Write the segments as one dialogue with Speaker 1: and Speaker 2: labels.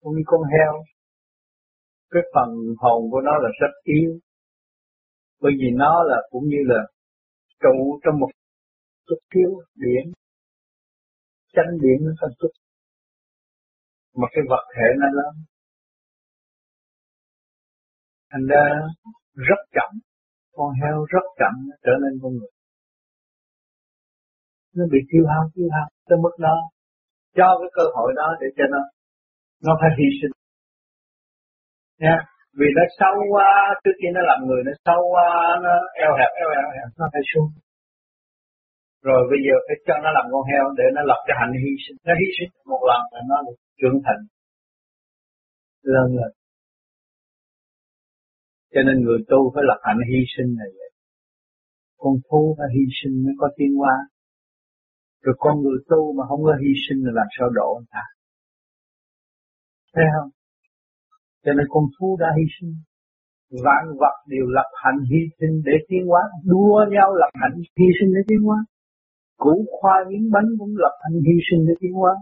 Speaker 1: cũng như con heo. Cái phần hồn của nó là rất yếu. Bởi vì nó là cũng như là trụ trong một chút thiếu điện chánh điện nó thành chút mà cái vật thể nó lớn. Thành ra rất chậm. Con heo rất chậm trở nên con người. Nó bị tiêu hao tiêu hao tới mức đó. Cho cái cơ hội đó để cho nó nó phải hy sinh. Nha vì nó sâu quá trước khi nó làm người nó sâu quá nó eo hẹp eo hẹp, eo hẹp nó phải xuống. Rồi bây giờ phải cho nó làm con heo để nó lập cái hành hy sinh. Nó hy sinh một lần là nó được trưởng thành lớn lên. Cho nên người tu phải lập hạnh hy sinh này vậy. Con thú phải hy sinh mới có tiến hóa. Rồi con người tu mà không có hy sinh là làm sao độ người ta? Thấy không? Cho nên con thú đã hy sinh. Vạn vật đều lập hạnh hy sinh để tiến hóa. Đua nhau lập hạnh hy sinh để tiến hóa. Củ khoa miếng bánh cũng lập hạnh hy sinh để tiến hóa.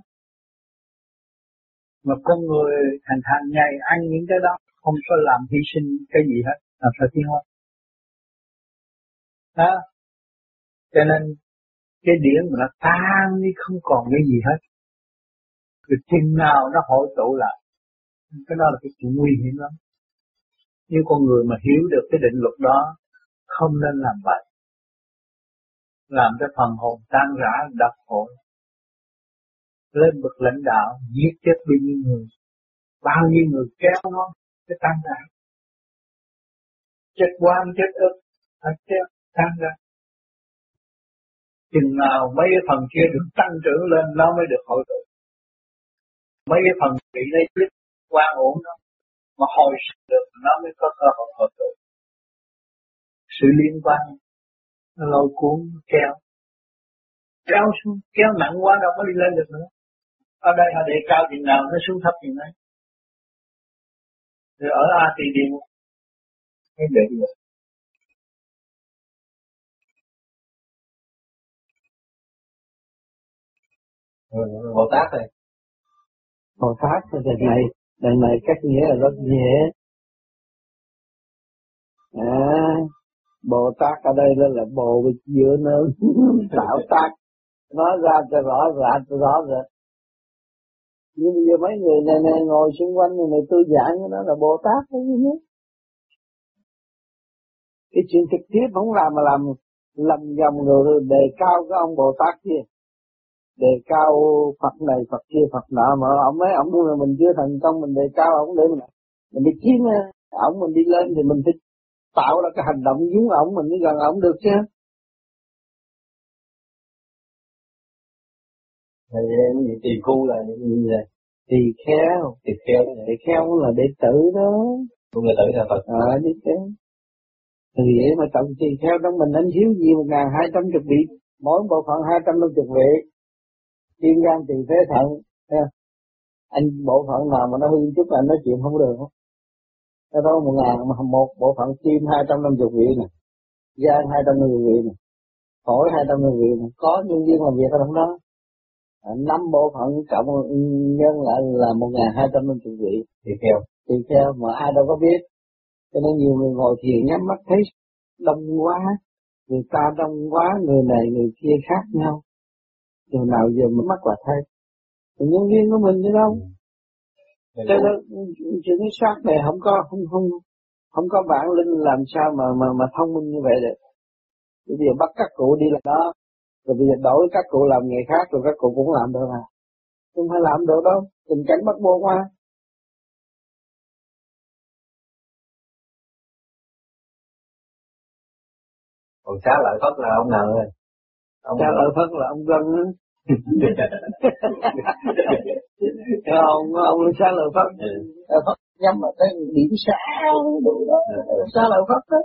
Speaker 1: Mà con người thành hàng ngày ăn những cái đó, không có làm hy sinh cái gì hết làm sao tiến hóa. Đó. Cho nên cái điển mà nó tan đi không còn cái gì hết rồi chừng nào nó hội tụ lại cái đó là cái chuyện nguy hiểm lắm. Nếu con người mà hiểu được cái định luật đó không nên làm vậy. Làm cho phần hồn tan rã đập hội. Lên bậc lãnh đạo giết chết bao nhiêu người. Bao nhiêu người kéo nó cái tan rã. Chết quan chết ức chết tan rã, chừng nào mấy phần kia được tăng trưởng lên nó mới được hội tụ mấy cái phần bị lấy chết quan ổn đó mà hồi được nó mới có cơ hội hồi tụ sự liên quan nó lâu cuốn kéo. Kéo xuống, kéo nặng quá đâu có đi lên được nữa. Ở đây họ để cao chừng nào nó xuống thấp chừng đấy. Rồi ở A thì đi mới để được
Speaker 2: Bồ Tát này.
Speaker 3: Bồ Tát thì đời này đời này cách nghĩa là rất dễ. À, Bồ Tát ở đây là, là bồ bịch giữa nơi tạo tác nói ra cho rõ ràng cho rõ rồi nhưng bây giờ mấy người này, này ngồi xung quanh người này tôi giảng nó là Bồ Tát thôi như cái chuyện trực tiếp không làm mà làm lầm dòng rồi đề cao cái ông Bồ Tát kia đề cao Phật này Phật kia Phật nọ mà ông ấy ông là mình chưa thành công mình đề cao ông để mình mình đi kiếm ông mình đi lên thì mình phải tạo ra cái hành động giống ông mình mới gần ông được chứ.
Speaker 2: Thì em gì tỳ khu là gì vậy
Speaker 3: tỳ khéo
Speaker 2: tỳ khéo
Speaker 3: tỳ khéo là đệ tử đó.
Speaker 2: Cũng là tử là Phật.
Speaker 3: À đi khéo. Thì vậy mà trọng tỳ khéo trong mình anh thiếu gì một ngàn hai trăm chục vị mỗi bộ phận hai trăm năm chục vị tim gan tỳ phế thận anh bộ phận nào mà nó hư chút là anh nói chuyện không được. Cái đó một ngàn mà một bộ phận tim hai trăm năm chục vị này gan hai trăm năm vị này phổi hai trăm năm vị này có nhân viên làm việc ở trong đó. À, năm bộ phận cộng nhân lại là một ngàn hai trăm năm vị.
Speaker 2: Thì theo.
Speaker 3: Thì theo mà ai đâu có biết. Cho nên nhiều người ngồi thiền nhắm mắt thấy đông quá người ta đông quá người này người kia khác nhau chừng nào giờ mới mắc là thay nhân viên của mình chứ đâu. Cho nên chuyện cái xác này không có không không không có bản linh làm sao mà mà mà thông minh như vậy được. Bây giờ bắt các cụ đi là đó. Rồi bây giờ đổi các cụ làm nghề khác rồi các cụ cũng làm được mà. Không phải làm được đâu. Tình cảnh bắt buộc qua
Speaker 2: còn xá lợi Phất là ông nào rồi
Speaker 3: xá lợi Phất là ông Gân á? Ông ông xá lợi Phất. Ừ. Phất nhắm vào cái điểm sao đủ đó. Xá lợi Phất đó.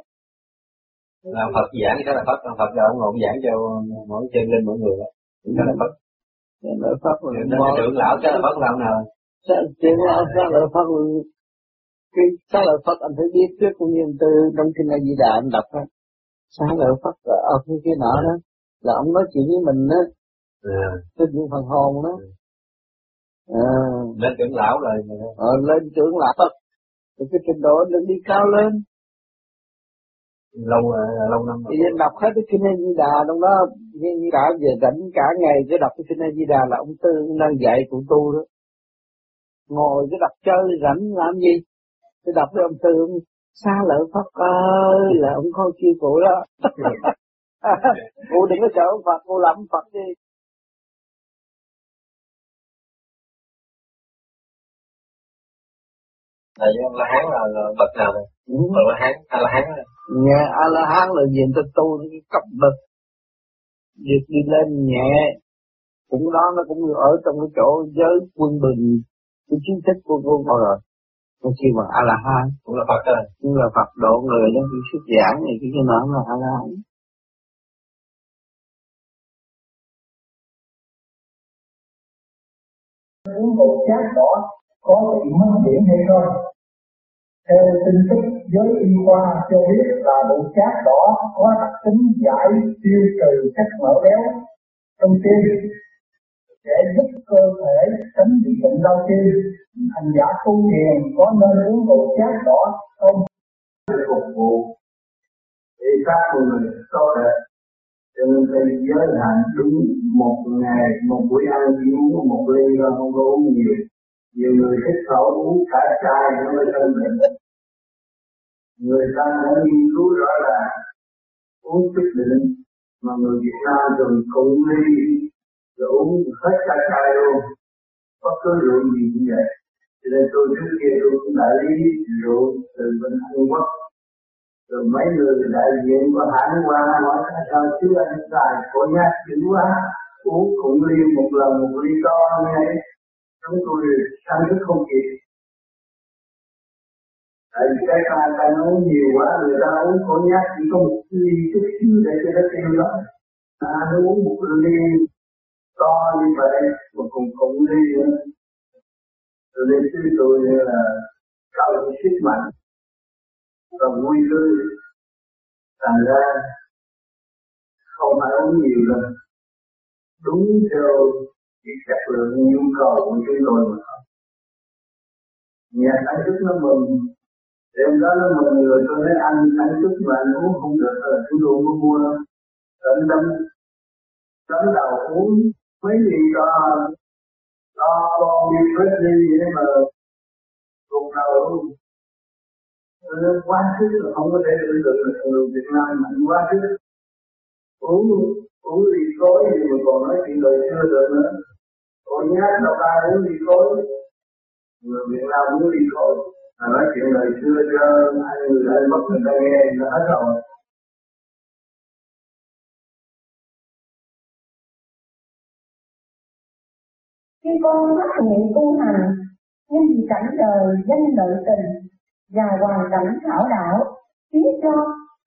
Speaker 2: Là Phật giảng cái là Phật là Phật là ông ngồi giảng cho mỗi trên lên mỗi người đó. Cái là Phật.
Speaker 3: Cái là Phật
Speaker 2: là trưởng lão cái là Phật làm nào
Speaker 3: trưởng lão cái là Phật cái cái là Phật anh phải biết trước cũng như từ trong kinh A Di Đà anh đọc á sáng lợi Phật ở cái kia nọ đó là ông nói chuyện với mình đó
Speaker 2: à.
Speaker 3: trên những phần hồn đó. À,
Speaker 2: lên trưởng lão rồi.
Speaker 3: Ờ, lên trưởng lão. Thì cái trình độ đừng đi cao lên.
Speaker 2: Lâu lâu năm
Speaker 3: thì đọc hết cái kinh Di Đà trong đó. Cả về rảnh cả ngày cứ đọc cái kinh Di Đà là ông tư đang dạy của tu đó. Ngồi cứ đọc chơi rảnh làm gì? Cứ đọc với ông tư ông xa lỡ Phật ơi là ông không chi phụ đó cô đừng có sợ Phật cô làm Phật đi.
Speaker 2: Là do la hán là, là bậc nào này ừ. bậc la hán a la hán
Speaker 3: nghe a la hán là gì ta tu cái cấp bậc. Việc đi lên nhẹ cũng đó nó cũng ở trong cái chỗ giới quân bình cái chính thức của cô rồi. Cái khi mà a la hán
Speaker 2: cũng là phật rồi
Speaker 3: cũng là phật độ người đó khi xuất giảng này cái cái nó là a la hán
Speaker 4: giác đó đỏ có bị mất điểm hay không? Theo tin tức giới y khoa cho biết là bộ chát đỏ có đặc tính giải tiêu trừ các mỡ béo. Trong tim để giúp cơ thể tránh bị bệnh đau tim, hành giả tu thiền có nên uống bộ chát đỏ không? Phục vụ. Để các người tốt đẹp cho nên tôi giới hạn đúng một ngày, một buổi ăn, chỉ uống một ly và không có uống nhiều. Nhiều người thích khẩu uống cả chai nó mới thân bệnh người ta đã nghiên cứu rõ là uống chút định mà người Việt Nam dùng cùng ly rồi uống hết cả chai luôn. Bất cứ rượu gì cũng vậy. Cho nên tôi trước kia tôi cũng đã lý rượu từ bên Trung Quốc rồi mấy người đại diện của hãng qua nói sao chứ anh xài cổ nhát dữ quá? Uống cũng ly một lần một ly to nghe chúng tôi sanh thức không kịp. Tại vì cái ta ta uống nhiều quá người ta uống cổ nhát chỉ có một ly chút xíu để cho nó tiêu đó. À, uống một ly to như vậy mà cùng cùng ly nữa. Rồi nên tôi là cao sức mạnh và vui tươi. Thành ra, không phải uống nhiều đâu. Đúng theo cái chất lượng nhu cầu của chúng tôi mà thôi. Nhà sản xuất nó mừng. Đêm đó nó mừng người, tôi nói anh sản xuất mà anh uống không được là chúng tôi không mua. Đâu tận tâm tấm đầu uống mấy gì cho to con đi hết đi vậy mà. Cùng đầu luôn quá khứ là không có thể tưởng tượng được người Việt Nam mạnh quá khứ. Uống uống ly tối thì mà còn nói chuyện đời xưa được nữa. Còn nhát đâu ta uống ly tối người Việt Nam uống ly tối là nói chuyện đời xưa cho hai người lại mất người ta nghe nó hết rồi.
Speaker 5: Khi con phát nguyện tu hành, nhưng vì cảnh đời, danh lợi tình và hoàn cảnh thảo đạo, khiến cho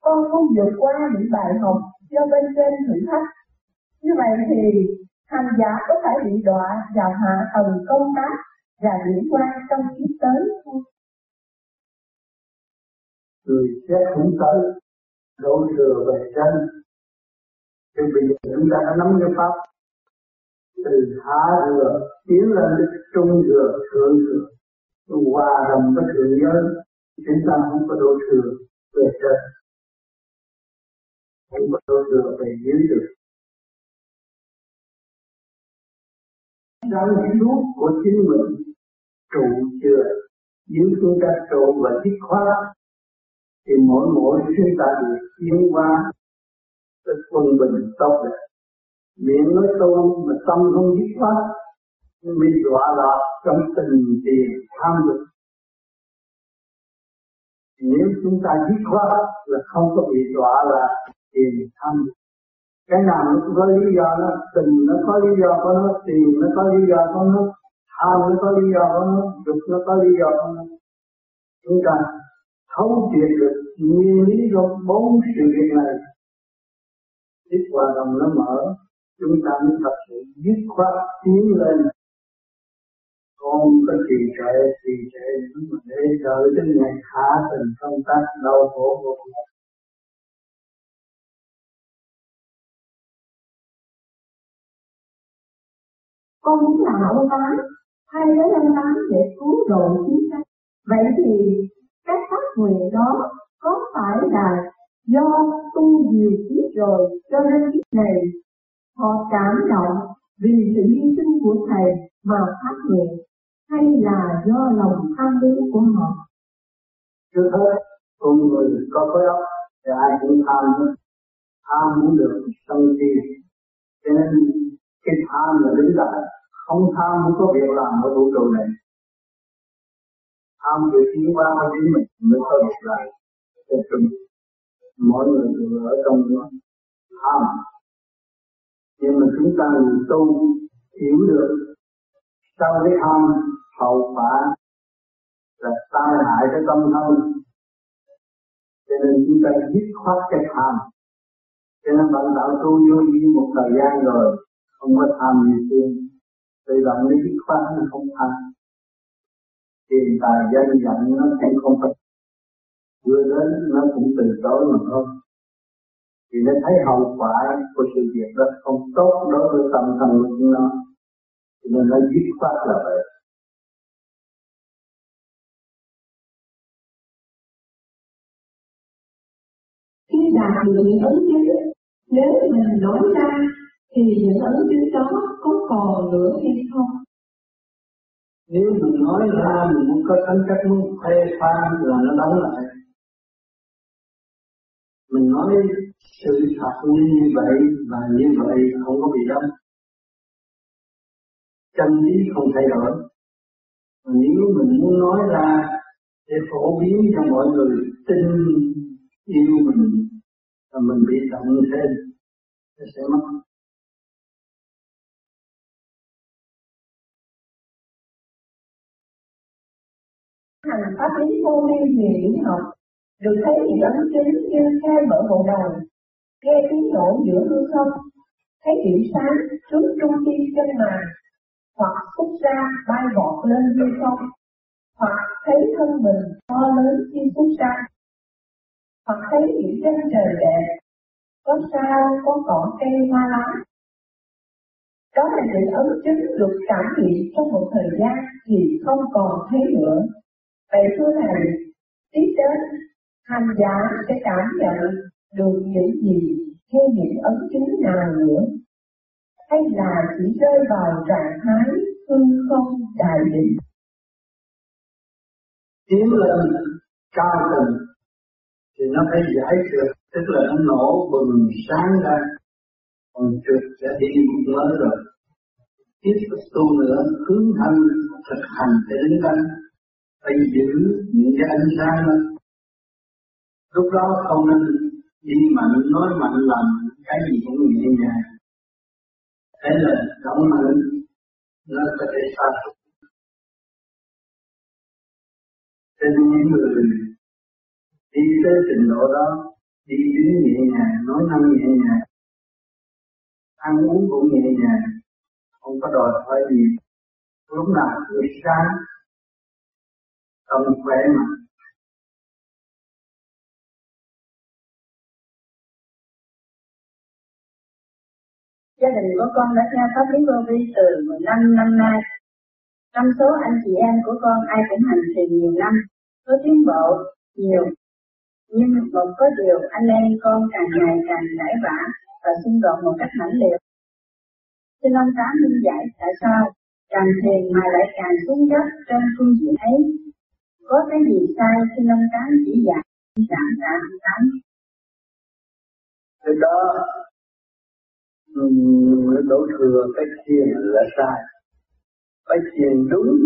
Speaker 5: con không vượt qua những bài học do bên trên thử thách. Như vậy thì, hành giả có thể bị đọa vào hạ tầng công tác và điểm quan trong kiếp tới không?
Speaker 4: Người sẽ cũng tới, đổ thừa về trên Thì bây giờ chúng ta đã nắm cái pháp từ hạ thừa tiến lên trung thừa thượng thừa hòa đồng với thượng giới chúng ta không có đổ thừa về trên không có đổ thừa về dưới được. Đang suốt của chính mình. Trụ chưa? Nếu chúng ta trụ và dứt khóa thì mỗi mỗi chúng ta được tiến qua cái quân bình tốt đẹp. Miệng nói tu mà tâm không dứt khoát bị đọa lạc trong tình tiền tham dục nếu chúng ta dứt khoát là không có bị đọa là tiền tham cái nào nó cũng có lý do nó tình nó có lý do của nó tiền nó có lý do của nó tham nó có lý do của nó dục nó có lý do của nó chúng ta thấu triệt được nguyên lý do bốn sự việc này. Ít hòa đồng nó mở. Chúng ta mới thật sự dứt khoát tiến lên không có trì trệ trì trệ để đợi đến ngày hạ tình công tác, đau khổ vô cùng
Speaker 5: con muốn là ông tám hay đến ông tán để cứu độ chúng sanh. Vậy thì các phát nguyện đó có phải là do tu nhiều kiếp rồi, cho nên kiếp này họ cảm động vì sự hy sinh của thầy mà phát nguyện hay là do lòng tham muốn của họ?
Speaker 4: Trước hết, con người có khối óc thì ai cũng tham tham muốn được sân si. Cho nên cái tham là đứng lại không tham không có việc làm ở vũ trụ này. Tham sự tiến qua với chính mình mới có việc làm. Cho chung mỗi người đều ở trong đó. Tham. Nhưng mà chúng ta người tu hiểu được sau cái tham hậu quả là tai hại cho tâm thân. Cho nên chúng ta dứt khoát cái tham. Cho nên bạn đạo tu vô vi một thời gian rồi không có tham gì thêm, tự động nó dứt khoát nó không tham. Tiền tài danh vọng nó cũng không phải. Vừa đến nó cũng từ chối mà thôi. Thì nó thấy hậu quả của sự việc đó không tốt đối với tâm thần của chúng nó. Cho nên nó dứt khoát là vậy.
Speaker 5: Đạt được những ấn chứng. Nếu mình nói ra, thì những ấn chứng đó có còn nữa hay không?
Speaker 4: Nếu mình nói ra, mình muốn có tính cách muốn khoe khoang là nó đóng lại. Mình nói sự thật như vậy và như vậy không có bị đóng. Chân lý không thay đổi. Và nếu mình muốn nói ra, để phổ biến cho mọi người tin yêu mình và mình bị động thêm nó sẽ mất.
Speaker 5: Hành pháp lý vô vi về lý học được thấy thì ấn chứng như khai mở bộ đầu nghe tiếng nổ giữa hư không, thấy điểm sáng trước trung tim chân màn, hoặc xuất ra bay vọt lên hư không, hoặc thấy thân mình to lớn khi xuất ra hoặc thấy những chân trời đẹp. Có sao, có cỏ cây hoa lá đó là những ấn chứng được cảm nghiệm trong một thời gian thì không còn thấy nữa. Vậy thưa thầy tiếp đến hành giả sẽ cảm nhận được những gì hay những ấn chứng nào nữa? Hay là chỉ rơi vào trạng thái hư không đại định?
Speaker 4: Tiến lên cao tầng thì nó phải giải trượt tức là nó nổ bừng sáng ra. Còn trượt sẽ đi một mới rồi. Tiếp tục tu nữa, hướng thân, thực hành để đứng đắn phải giữ những cái ánh sáng đó. Lúc đó không nên đi mạnh, nói mạnh làm cái gì cũng nhẹ nhàng. Thế là động mạnh nó có thể xa sút. Cho nên những người đi tới trình độ đó đi đứng nhẹ nhàng nói năng nhẹ nhàng ăn uống cũng nhẹ nhàng không có đòi hỏi gì lúc nào cũng sáng tâm khỏe mà
Speaker 6: Gia đình của con đã theo pháp lý vô vi từ 15 năm nay. Trong số anh chị em của con ai cũng hành trì nhiều năm, có tiến bộ nhiều. Nhưng một có điều anh em con càng ngày càng cãi vã và xung đột một cách mãnh liệt. Xin ông Tám minh giải tại sao càng thiền mà lại càng xuống dốc trong phương diện ấy. Có cái gì sai xin ông Tám chỉ dạy, giảm ra ông Tám.
Speaker 4: Thế đó đổ thừa cái thiền là sai phải thiền đúng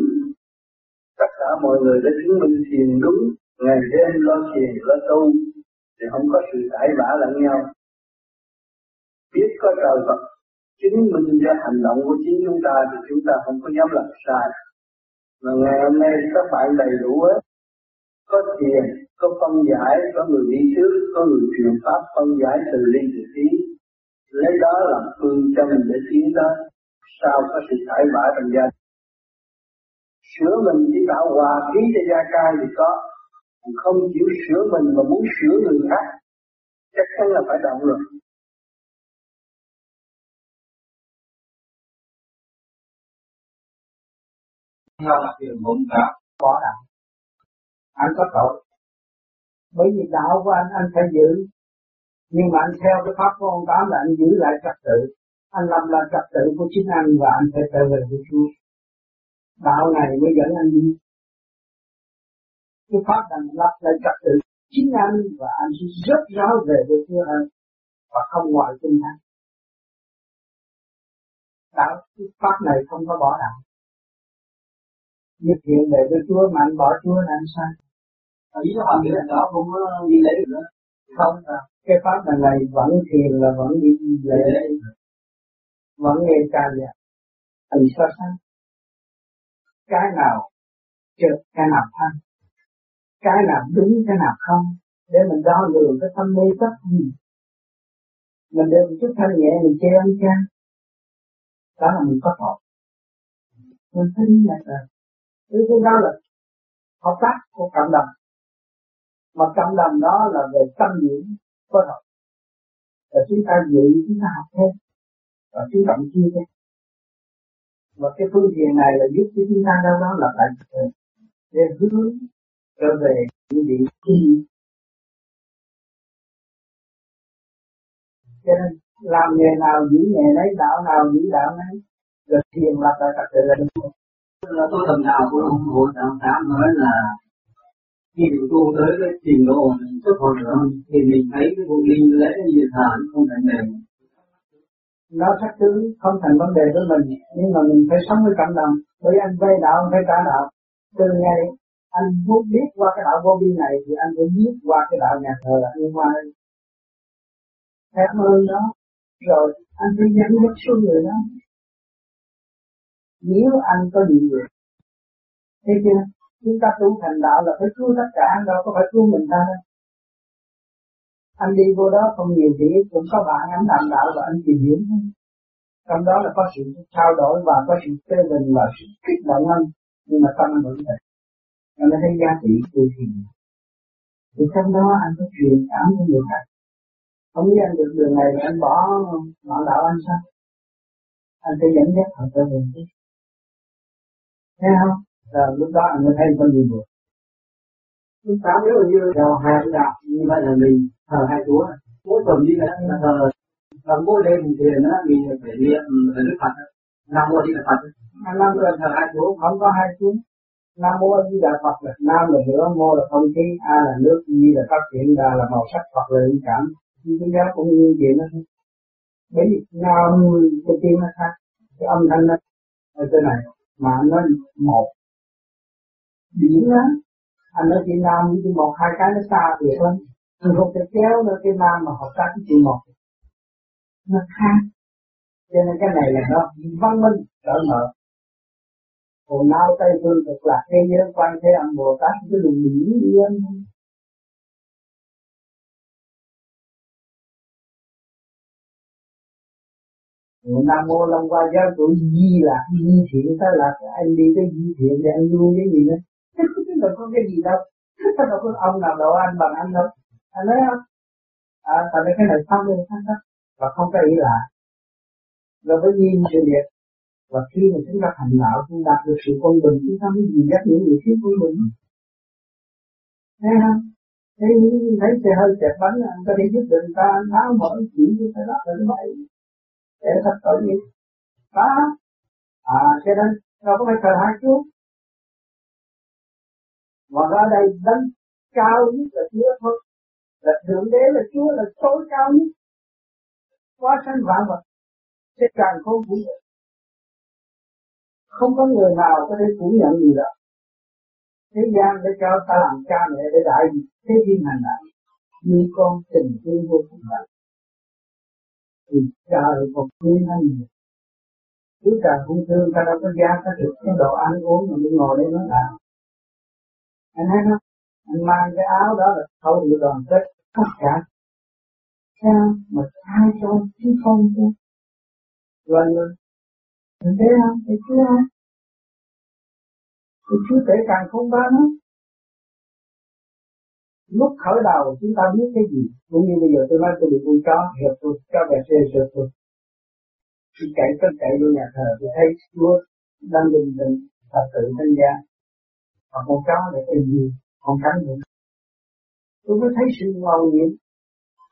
Speaker 4: tất cả mọi người đã chứng minh thiền đúng. Ngày đêm lo thiền, lo tu, thì không có sự cãi vã lẫn nhau. Biết có trời Phật, chứng minh cho hành động của chính chúng ta thì chúng ta không có dám làm sai. Mà ngày hôm nay các bạn đầy đủ hết có thiền, có phân giải, có người đi trước, có người truyền pháp, phân giải từ ly từ tí. Lấy đó làm phương châm để tiến đó sao có sự cãi vã trong gia đình sửa mình chỉ tạo hòa khí cho gia cai thì có. Không chịu sửa mình mà muốn sửa người khác, chắc chắn là phải động rồi do là biệt muốn cả,
Speaker 7: bỏ đạo anh có tội. Bởi vì đạo của anh anh phải giữ. Nhưng mà anh theo cái pháp của ông tám là anh giữ lại trật tự. Anh làm là trật tự của chính anh và anh phải trở về với Chúa đạo này mới dẫn anh đi. Cái pháp này lập lại trật tự chính anh và anh sẽ rất rõ về với Chúa hơn và không ngoài tinh thần đạo cái pháp này không có bỏ đạo. Nhất thiện về với Chúa mà anh bỏ Chúa là anh sai.
Speaker 4: Ý là cái đó không có đi lễ nữa.
Speaker 7: Không cái pháp này này vẫn thiền là vẫn đi lễ. Vẫn nghe ca nhạc. Thì sao sao cái nào trượt cái nào thanh, cái nào đúng, cái nào không, để mình đo lường cái tâm mê chấp gì. Mình được chút thanh nhẹ, mình chê ăn cha đó là mình có tội. Mình thấy như vậy rồi cái đó là hợp tác của cộng đồng. Mà cộng đồng đó là về tâm nhiễm có thật và chúng ta dự chúng ta học thêm. Và chúng ta chia thêm và cái phương diện này là giúp cho chúng ta đâu đó là lại ờ, để hướng trở về những vị trí. Cho nên làm nghề nào, giữ nghề đấy đạo nào, giữ đạo đấy rồi thiền là tại trật tự là đúng
Speaker 4: là tôi đồng đạo của ông hội đạo tám nói là khi mình tu tới cái trình độ xuất hồn nữa thì mình thấy cái vô linh lễ như thả không thể mềm
Speaker 7: nó sắc tướng không thành vấn đề với mình. Nhưng mà mình phải sống với cộng đồng. Bởi anh vay đạo, anh phải trả đạo. Từ ngày anh muốn biết qua cái đạo vô vi này, thì anh phải biết qua cái đạo nhà thờ là anh hoa. Cảm ơn đó rồi, anh phải dẫn hết số người đó. Nếu anh có nhiệm vụ thế chưa? Chúng ta tu thành đạo là phải cứu tất cả. Đâu có phải cứu mình ta đâu anh đi vô đó không nhiều thì cũng có bạn anh làm đạo và anh tìm hiểu. Trong đó là có sự trao đổi và có sự phê bình và sự kích động anh. Nhưng mà tâm anh vẫn vậy. Anh thấy giá trị của thiền thì trong đó anh có truyền cảm cho người khác. Không biết anh được đường này anh bỏ ngọn đạo anh sao? Anh sẽ dẫn dắt họ trở về chứ. Thấy không? Rồi lúc đó anh mới thấy con gì buồn
Speaker 4: chúng ta nếu như theo hai cái đạo như vậy là mình thờ hai chúa mỗi tuần đi là thờ. Và mỗi đêm thì nó mình phải niệm về đức phật nam mô đi là phật
Speaker 7: nam mô thờ hai chúa không có hai chúa nam mô di đà phật là nam là lửa mô là không khí, a là nước di là phát triển đà là màu sắc, phật là linh cảm. Chúng ta cũng như vậy đó. Thôi bởi vì nam cái tiếng nó khác, cái âm thanh nó ở trên này, mà nó một. Biển á anh nói chuyện nam với chuyện một, hai cái nó xa thiệt lắm mình không thể kéo nó cái nam mà hợp tác với chuyện một. Nó khác. Cho nên cái này là nó văn minh trở mở còn nào tây phương cực lạc thế giới quan thế âm bồ tát, cái đường biển yên Nam mô Long Qua giáo chủ di là di thiện tới là anh đi tới di thiện để anh vui cái gì nữa? đâu có cái gì đâu. Đâu có ông nào độ anh bằng anh đâu. Anh nói không à tại vì cái này xong rồi xong đó. Và không có ý là, rồi với nhiên sự việc và khi mà chúng ta thành đạo chúng đạt được sự quân bình chúng ta mới gì dắt những người khác quân bình. Thấy không? Thấy thấy xe hơi chẹp bánh anh có thể giúp được người ta tháo mở chỉ như thế đó là vậy. Để thật tội nghiệp. Đó. À cho nên đâu có phải thờ hai chúa mà ra đây đánh cao nhất là Chúa thôi. Là thượng đế, là Chúa là tối cao nhất. Quá sanh vạn vật, sẽ càng không phủ nhận. Không có người nào có thể phủ nhận gì đó thế gian để cho ta làm cha mẹ để đại thế thiên hành đạo, như con tình thương vô cùng vậy thì trời một thương anh nhiều Chúa trời không thương, ta đâu có gia ta được cái đồ ăn uống mà đi ngồi đây nói làm anh thấy không anh mang cái áo đó là thấu được đoàn kết tất cả. Sao mà ai cho chứ không chứ rồi người mình thấy không? Thì chưa? Ai thì chúa tể càng không ba nữa lúc khởi đầu chúng ta biết cái gì? Cũng như bây giờ tôi nói, tôi bị con chó hiệp tôi cho về xe sửa tôi. Tôi chạy tất chạy vô nhà thờ, tôi thấy chúa đang bình bình thật tự thanh gia và con chó để tìm gì? Con cắn gì? Tôi mới thấy sự ngầu nhiệm.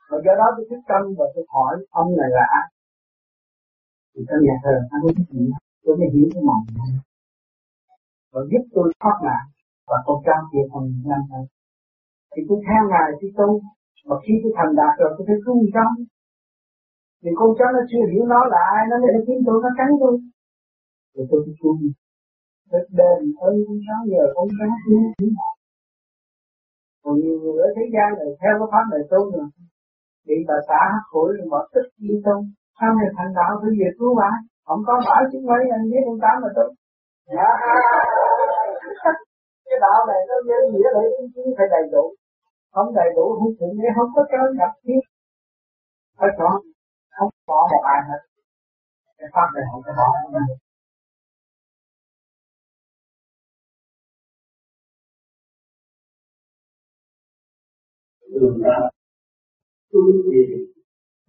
Speaker 7: Và do đó tôi thức tâm và tôi hỏi ông này là ai? Thì trong nhà thờ anh có trách nhiệm Tôi mới hiểu cái mong này Và giúp tôi thoát nạn. Và con cháu kia còn năm hơn. Thì tôi theo ngài tôi tu Và khi tôi thành đạt rồi tôi thấy cứu con. Cháu Thì con cháu nó chưa hiểu nó là ai Nó lại kiếm tôi, nó cắn tôi. Rồi tôi phải cứu rất đền ơn giờ không nhờ con chính cứu còn nhiều người ở thế gian này theo cái pháp này tu rồi bị bà xã hắc hủi rồi bỏ tức đi tu sau này thành đạo, phải về cứu bà. Không có bảo chứng mấy, anh biết ông tám mà tu. Dạ. Cái đạo này nó nhân nghĩa để chứ phải đầy đủ. Không đầy đủ, không thượng nghĩa không có cơ nhập thiết phải chọn. Không có một ai hết. Cái pháp này không có bỏ
Speaker 4: thường là tu thiền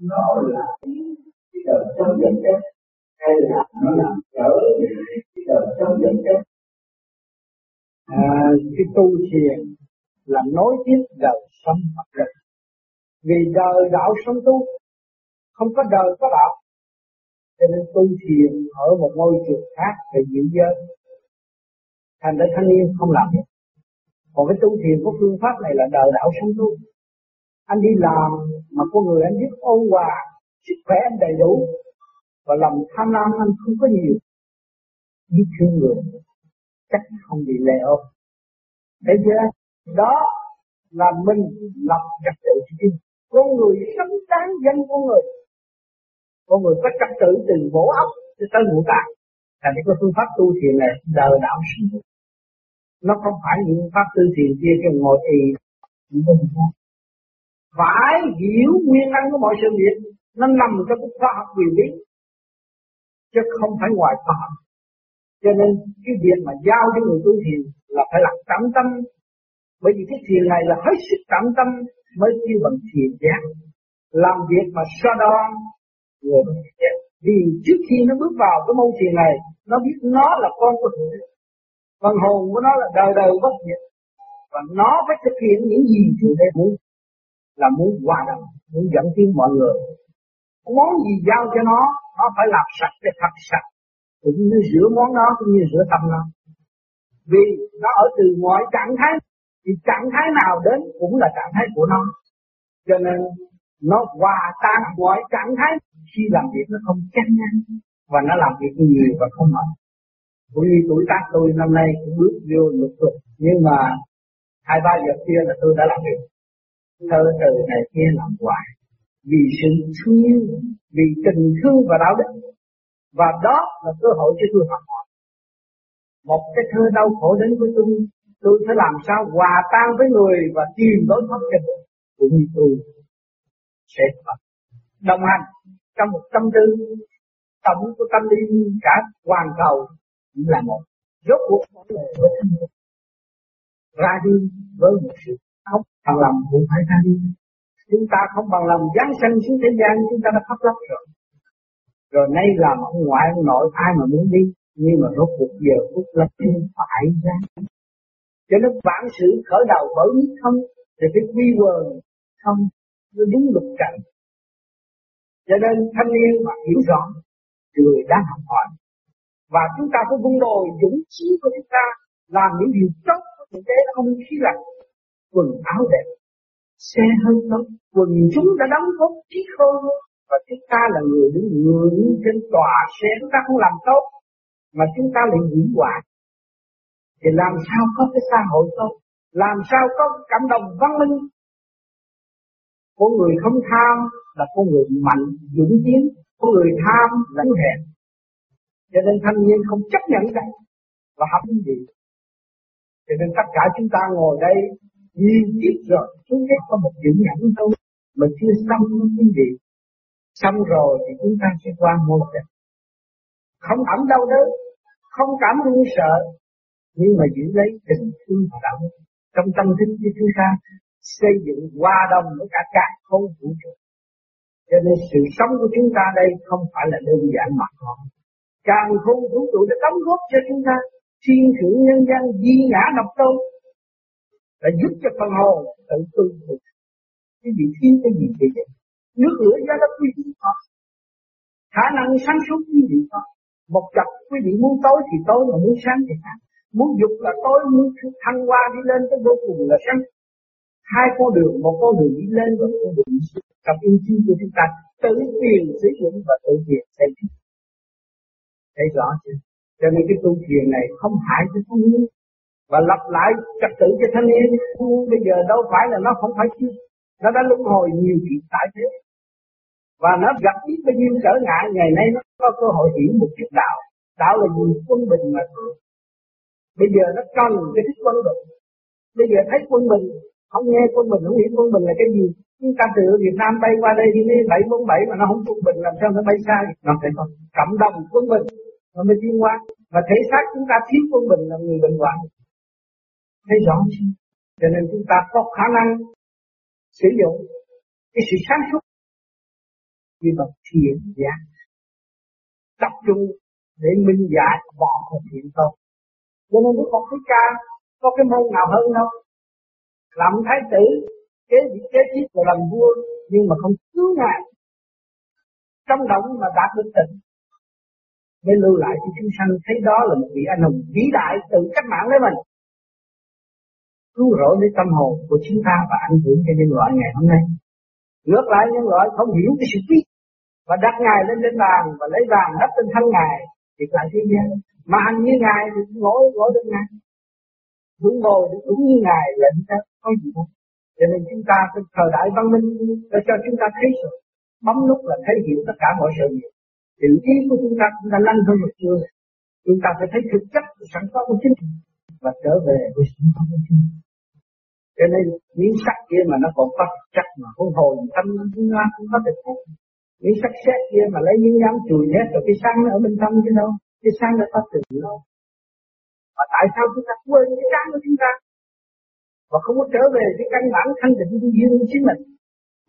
Speaker 4: nó là cái đời sống vật chất hay là nó làm trở về cái đời sống vật chất.
Speaker 7: À, cái tu thiền là nối tiếp đời sống vật chất. Vì đời đạo sống tu không có đời có đạo cho nên tu thiền ở một ngôi trường khác về giữ giới. Thành ra thanh niên không làm được còn cái tu thiền của phương pháp này là đời đạo sống tu anh đi làm mà con người anh biết ôn hòa, sức khỏe anh đầy đủ, và lòng tham lam anh không có nhiều. Biết thương người, chắc không bị lệ ôm. Thấy chưa? Đó là mình lập trật tự riêng. Con người sống đáng danh con người. Con người có trật tự từ bộ óc cho tới ngũ tạng. Thành cái phương pháp tu thiền này đời đạo sinh nó không phải những pháp tu thiền kia cho ngồi y phải hiểu nguyên năng của mọi sự việc nó nằm trong cái khoa học quyền lý, chứ không phải ngoài khoa học. Cho nên cái việc mà giao cho người tu thiền là phải làm tạm tâm, bởi vì cái thiền này là hết sức tạm tâm mới kêu bằng thiền giác. Làm việc mà so đo người giác. Vì trước khi nó bước vào cái môn thiền này, nó biết nó là con của thượng phần hồn của nó là đời đời bất diệt. Và nó phải thực hiện những gì thượng đế muốn là muốn hòa đồng, muốn dẫn tiến mọi người. Món gì giao cho nó, nó phải làm sạch để thật sạch. Cũng như rửa món đó, cũng như rửa tâm nó. Vì nó ở từ mọi trạng thái, thì trạng thái nào đến cũng là trạng thái của nó. Cho nên nó hòa tan mọi trạng thái khi làm việc nó không chán ngán và nó làm việc nhiều và không mệt. Cũng như tuổi tác tôi năm nay cũng bước vô lục tục nhưng mà hai ba giờ kia là tôi đã làm việc thơ từ này kia làm hoài. Vì sự thương yêu, vì tình thương và đạo đức. Và đó là cơ hội cho tôi học hỏi. Một cái thơ đau khổ đến với tôi tôi phải làm sao hòa tan với người và tìm lối thoát cho mình cũng như tôi sẽ đồng hành trong một tâm tư tổng của tâm linh cả hoàn cầu là một rốt cuộc mọi người với ra đi với một sự không? Bằng lòng cũng phải ra đi. Chúng ta không bằng lòng giáng sanh xuống thế gian, chúng ta đã khóc lắm rồi. Rồi nay làm ông ngoại ông nội ai mà muốn đi, nhưng mà rốt cuộc giờ phút lập phải ra. Cho nên bản sự khởi đầu bởi nhất không, thì cái quy quần không, nó đúng luật trận cho nên thanh niên mà hiểu rõ, người đang học hỏi. Và chúng ta phải vun đồi dũng chí của chúng ta, làm những điều tốt của thực không khí lạnh quần áo đẹp, xe hơi tốt quần chúng đã đóng góp trí khôn và chúng ta là người đứng người trên tòa xe, chúng ta không làm tốt, mà chúng ta lại diễn quả thì làm sao có cái xã hội tốt? Làm sao có cảm đồng văn minh? Con người không tham là con người mạnh, dũng chiến con người tham là hèn. Cho nên thanh niên không chấp nhận cái và học cái gì? Cho nên tất cả chúng ta ngồi đây nhiều kiếp rồi chúng ta có một chữ nhẫn thôi, mà chưa xong những gì. Xong rồi thì chúng ta sẽ qua môn tịch không cảm đau đớn, không cảm run sợ, nhưng mà giữ lấy tình thương và đạo trong tâm thức của chúng ta, xây dựng hòa đồng với cả cả không vũ trụ. Cho nên sự sống của chúng ta đây không phải là đơn giản mà thôi càng không vũ trụ đã đóng góp cho chúng ta thiên thượng nhân gian, di ngã độc tôn là giúp cho phần hồn tự tư được cái vị thiên cái gì vậy? Nước lửa gió đất quý vị có. Khả năng sáng suốt quý vị có. Một chập quý vị muốn tối thì tối, mà muốn sáng thì sáng. Muốn dục là tối, muốn thăng hoa đi lên tới vô cùng là sáng. Hai con đường, một con đường đi lên và một con đường đi xuống. Trong ý chí của chúng ta, tự tiền sử dụng và tự tiền xây dựng. Thấy rõ chưa? Cho nên cái tu thiền này không hại cho không niên và lặp lại trật tự cho thanh niên. Bây giờ đâu phải là nó không phải chưa nó đã luân hồi nhiều chuyện tại thế. Và nó gặp biết bao nhiêu trở ngại ngày nay nó có cơ hội hiểu một chút đạo. Đạo là gì? Quân bình mà thôi bây giờ nó cần cái thích quân bình. Bây giờ thấy quân bình không nghe quân bình không hiểu quân bình là cái gì. Chúng ta từ Việt Nam bay qua đây đi bảy bốn bảy mà nó không quân bình làm sao nó bay xa nó phải còn cộng đồng quân bình. Nó mới tiến qua, và thể xác chúng ta thiếu quân bình là người bệnh hoạn thấy rõ chưa cho nên chúng ta có khả năng sử dụng cái sự sáng suốt như bằng thiền giác tập trung để minh giải bỏ một thiện tốt cho nên Đức Phật Thích Ca có cái môn nào hơn đâu làm thái tử, kế vị, kế tiếp và làm vua, nhưng mà không cứu ngài. Trong động mà đạt được tịnh để lưu lại cho chúng sanh thấy đó là một vị anh hùng vĩ đại tự cách mạng với mình cứu rỗi đến tâm hồn của chúng ta và ảnh hưởng cho nhân loại ngày hôm nay. Ngược lại, nhân loại không hiểu cái sự biết và đặt ngài lên lên bàn và lấy bàn đắp trên thân ngài thì lại thế gian mà anh như ngài thì ngồi ngồi được ngài. Hướng ngồi thì cũng như ngài là chúng ta có gì không cho nên chúng ta cái thời đại văn minh để cho chúng ta thấy sự bấm nút là thấy hiểu tất cả mọi sự. Việc tự ý của chúng ta cũng đã lăn hơn một chưa chúng ta phải thấy thực chất sẵn có của chính và trở về với sẵn có của chính cho nên miếng sắt kia mà nó còn có chắc mà hôn hồn tâm cũng nó cũng có thực chất miếng sắt xét kia mà lấy miếng nhám chùi hết rồi cái xăng ở bên trong chứ đâu. Cái sáng nó có từ đâu. và tại sao chúng ta quên cái sáng của chúng ta? Và không có trở về cái căn bản thanh định của duyên của chính mình.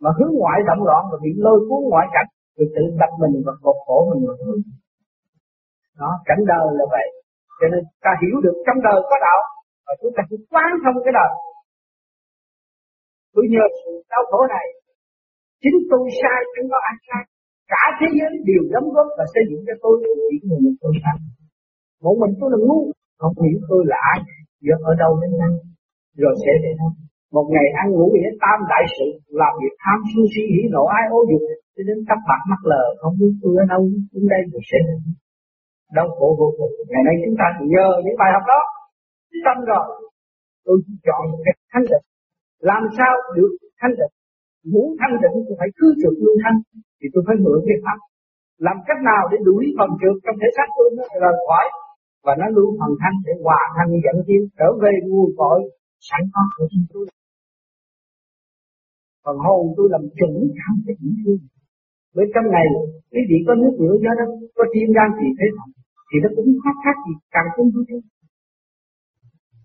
Speaker 7: Mà hướng ngoại động loạn và bị lôi cuốn ngoại cảnh, rồi tự đập mình và cột khổ mình mà thôi đó, cảnh đời là vậy. Cho nên ta hiểu được trong đời có đạo, và chúng ta phải quán thông cái đời tôi nhờ sự đau khổ này. Chính tôi sai, chẳng có ai sai. Cả thế giới đều đóng góp và xây dựng cho tôi chỉ một mình tôi sai một mình tôi là ngu, không hiểu tôi là ai. Giờ ở đâu đến nay, rồi sẽ đến đâu một ngày ăn ngủ nghĩa tam đại sự, làm việc tham sân si, hỉ nộ, ai ô dục, cho đến tóc bạc mắt lờ, không biết tôi ở đâu đến đây rồi sẽ đến. Đau khổ vô cùng. Ngày nay chúng ta nhờ những bài học đó. Tâm rồi, tôi chỉ chọn một cái thanh định làm sao được thanh định? Muốn thanh định thì phải cứ trượt luôn thanh, thì tôi phải mượn cái pháp. Làm cách nào để đuổi phần trượt trong thể xác tôi nó rời khỏi? Và nó luôn phần thanh để hòa thanh dẫn tiến, trở về nguồn cội, sẵn có của chúng tôi. Phần hồn tôi làm chuẩn không cái chỉ thương với trong này quý vị có nước lửa gió đất, có thiên gian gì thế thì nó cũng khác khác gì càng không vui thế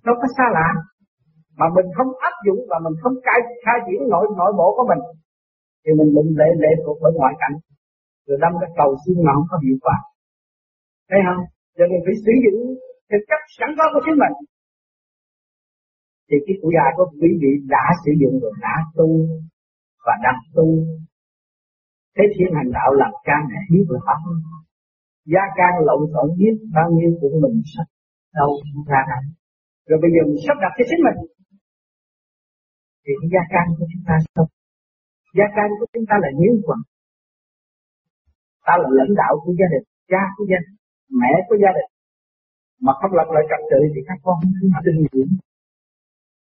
Speaker 7: nó có xa lạ mà mình không áp dụng và mình không cai, khai triển nội nội bộ của mình, thì mình định lệ lệ thuộc bởi ngoại cảnh. Rồi đâm cái cầu xin mà không có hiệu quả. Thấy không? Cho nên phải sử dụng cái cách sẵn có của chính mình. Thì cái tuổi già của quý vị đã sử dụng rồi, đã tu và đang tu. Thế thiên hành đạo làm cha mẹ biết là pháp. Gia can lộn xộn biết bao nhiêu của mình sắp đâu ra này rồi bây giờ mình sắp đặt cho chính mình thì cái gia can của chúng ta không? Gia can của chúng ta là hiếu quần ta là lãnh đạo của gia đình, cha của gia đình, mẹ của gia đình. Mà không lập lại trật tự thì các con không tin dưỡng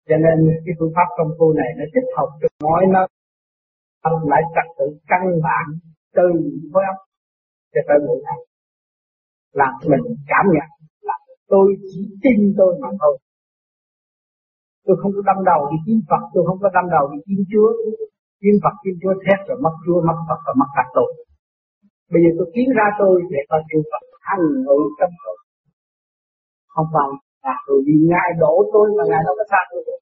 Speaker 7: cho nên cái phương pháp công phu này nó thích hợp cho mọi nơi. Ông lại trật tự căn bản từ khối óc cho tới mỗi ngày làm mình cảm nhận là tôi chỉ tin tôi mà thôi tôi không có đâm đầu đi kiếm Phật, tôi không có đâm đầu đi kiếm Chúa kiếm Phật kiếm Chúa thét rồi mất Chúa, mất Phật và mất cả tôi bây giờ tôi kiếm ra tôi để coi chư Phật hành ngự trong tôi không phải là tôi vì ngài đổ tôi mà ngài đâu có xa tôi được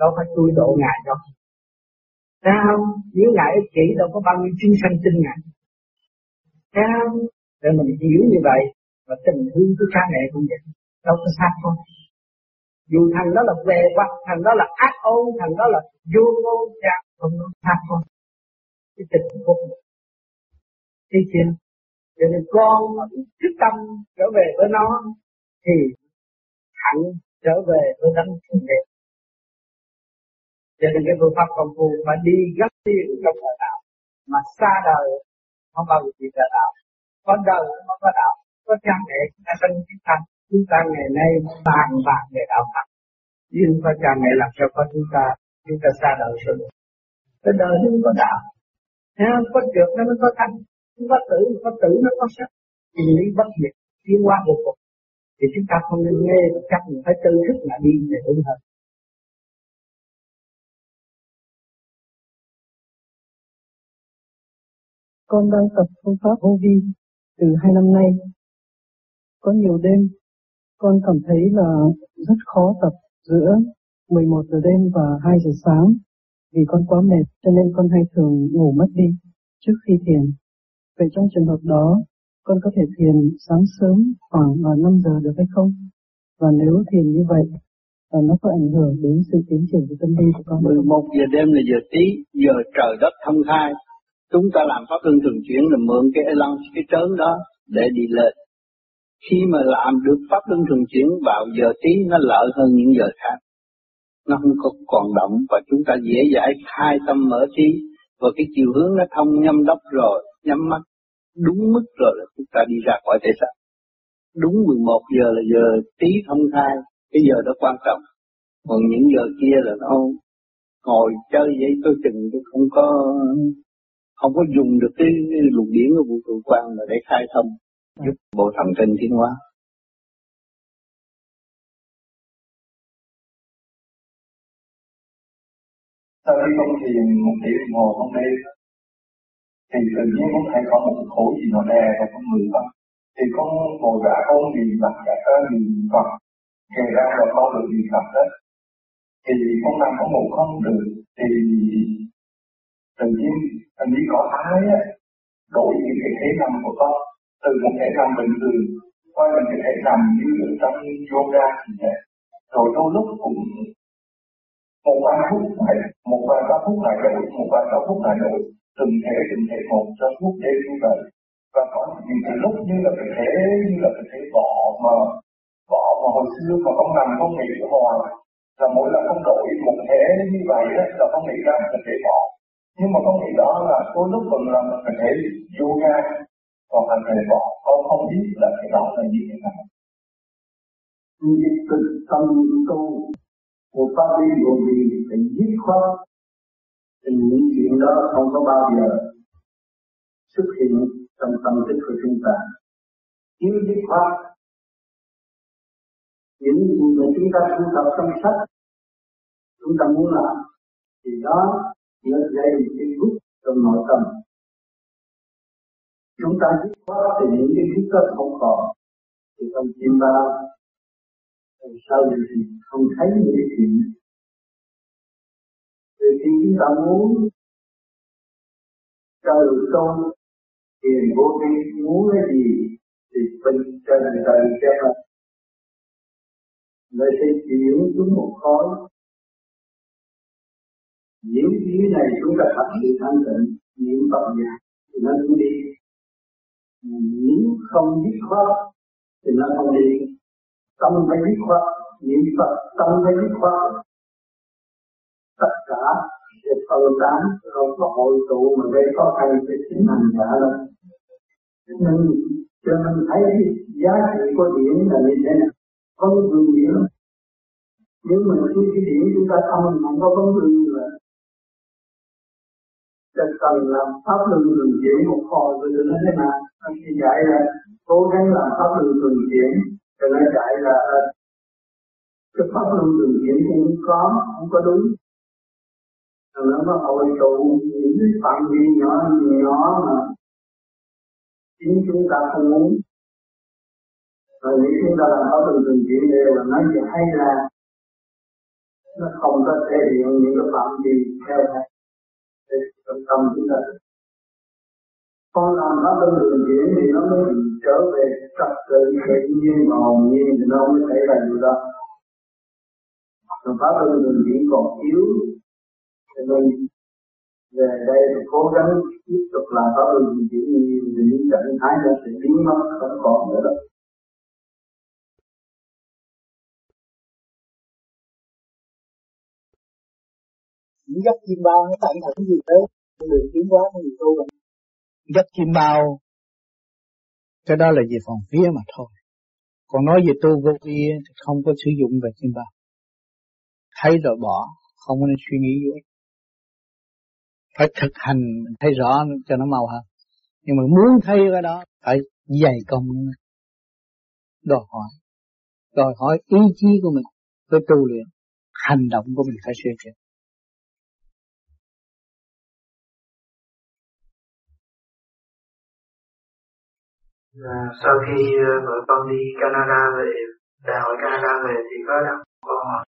Speaker 7: đâu phải tôi đổ ngài đâu Thấy không? Nếu ngài ích kỷ, đâu có bao nhiêu chúng sanh tin ngài. Thấy không? Để mình hiểu như vậy, và tình thương của cha mẹ cũng vậy. đâu có xa con dù thằng đó là về hoặc thằng đó là ác ôn, thằng đó là vô ngôn, cha không nó sát con cái tình vô Thấy chưa? Cho nên con thức tâm trở về với nó, thì hẳn trở về với đấng thượng đế. Cho nên cái phương pháp công phu mà đi gấp đi trong đời đạo, mà xa đời không bao giờ bị đời đạo. Có đời không có đạo. Có cha mẹ chúng ta trong chúng ta chúng ta ngày nay bàn bạc về đạo Phật. Nhưng có cha mẹ làm cho có chúng ta chúng ta xa đời rồi. Cái đời nó có đạo. ha không? Có trượt nó mới có thanh không có tử có tử nó có sắc thì lý bất diệt tiến hóa vô cùng thì chúng ta không nên nghe chắc mình phải tư thức là đi để đúng hơn
Speaker 8: con đang tập phương pháp vô vi từ hai năm nay. Có nhiều đêm, con cảm thấy là rất khó tập giữa 11 giờ đêm và 2 giờ sáng vì con quá mệt cho nên con hay thường ngủ mất đi trước khi thiền. Vậy trong trường hợp đó, con có thể thiền sáng sớm khoảng vào 5 giờ được hay không? Và nếu thiền như vậy, và nó có ảnh hưởng đến sự tiến triển của tâm linh của con.
Speaker 9: 11 giờ đêm là giờ tí, giờ trời đất thông khai. Chúng ta làm pháp luân thường chuyển là mượn cái elan, cái trớn đó để đi lên. Khi mà làm được pháp luân thường chuyển vào giờ tí nó lợi hơn những giờ khác. Nó không có còn động và chúng ta dễ dãi khai tâm mở trí và cái chiều hướng nó thông nhâm đốc rồi nhắm mắt đúng mức rồi là chúng ta đi ra khỏi thể xác. Đúng 11 giờ là giờ tí thông thai, cái giờ đó quan trọng. Còn những giờ kia là nó ngồi chơi vậy tôi chừng tôi không có không có dùng được cái, cái luồng điển của vũ trụ quan mà để khai thông giúp bộ thần kinh tiến hóa.
Speaker 10: Sau khi con thiền một tiếng đồng hồ hôm nay thì tự nhiên cũng thấy có một khối gì nó đè vào con người con thì con ngồi vã con nhìn mặt cả cái nhìn Phật kể ra là con được nhìn Phật đó. Thì con nằm có ngủ không được thì tự nhiên anh đi có ai á, đổi những cái thế nằm của con từ một thể nằm bình thường qua mình cái thể nằm như ở trong yoga như vậy. Rồi đôi lúc cũng một vài phút này một vài ba phút này đổi một vài ba phút này đổi từng thể từng thể một trong phút đêm như vậy. Và có những cái lúc như là cái thể như là cái thể bỏ mà bỏ mà hồi xưa mà không nằm không nghỉ hoài là mỗi lần không đổi một thể như vậy đó, là không nghĩ ra cái thể bỏ. Nhưng mà không nghĩ đó là có lúc còn là một thể yoga còn là thể bỏ con không biết là cái đó là như thế nào.
Speaker 4: Như cực tâm tu của pháp lý vô vi phải dứt khoát thì những chuyện đó không có bao giờ xuất hiện trong tâm thức của chúng ta. Nếu dứt khoát những gì mà chúng ta thu thập trong sách, chúng ta muốn làm, thì đó là gây cái gút trong nội tâm chúng ta dứt khoát thì những cái gút đó không còn. Thì trong tim bao sau thì không thấy những cái chuyện thì khi chúng ta muốn trời câu tiền vô vi muốn cái gì thì bình trần đời cho mình nó sẽ chuyển xuống một khối. Những ý này chúng ta thật sự thanh tịnh niệm Phật nhạc thì nó cũng đi nếu không biết pháp, thì nó không đi. Tâm phải biết pháp, niệm Phật, tâm phải biết pháp. Tất cả sẽ phân tán, không có hội tụ mà gây khó khăn cho chính hành giả đâu nên cho nên thấy giá trị của điển là như thế nào? Có vương điển. Nếu mình cứ cái điển chúng ta không không có vấn vương cần làm pháp luân thường chuyển một hồi rồi đừng thế mà anh chỉ dạy là cố gắng làm pháp luân thường chuyển, rồi nó dạy là cái pháp luân thường chuyển cũng có cũng có đúng. Rồi nó hội tụ những cái phạm vi nhỏ nhỏ mà chính chúng ta không muốn. Rồi nếu chúng ta làm pháp từng thường chuyển đều là nói gì hay là nó không có thể hiện những cái phạm vi theo này trong tâm chúng ta. Con làm nó bên đường diễn thì nó mới trở về trật tự tự nhiên mà hồn nhiên, thì nó mới xảy ra điều đó. Còn pháp luân đường diễn còn yếu. Cho nên, về đây thì cố gắng tiếp tục làm pháp luân đường diễn nhiều thì những trạng thái nó sẽ biến mất, không còn nữa đâu.
Speaker 7: Những giấc chim bao nó ảnh hưởng gì đấy đường tiến hóa của người tu vậy giấc chim bao, cái đó là về phòng phía mà thôi. Còn nói về tu vô vi thì không có sử dụng về chim bao. Thấy rồi bỏ, không nên suy nghĩ gì phải thực hành thấy rõ cho nó mau hơn. Nhưng mà muốn thấy cái đó, phải dày công. Đòi hỏi đòi hỏi ý chí của mình với tu luyện. Hành động của mình phải sửa chữa.
Speaker 11: Và sau khi ờ, vợ con đi Canada về, đại hội Canada về thì có đặt câu hỏi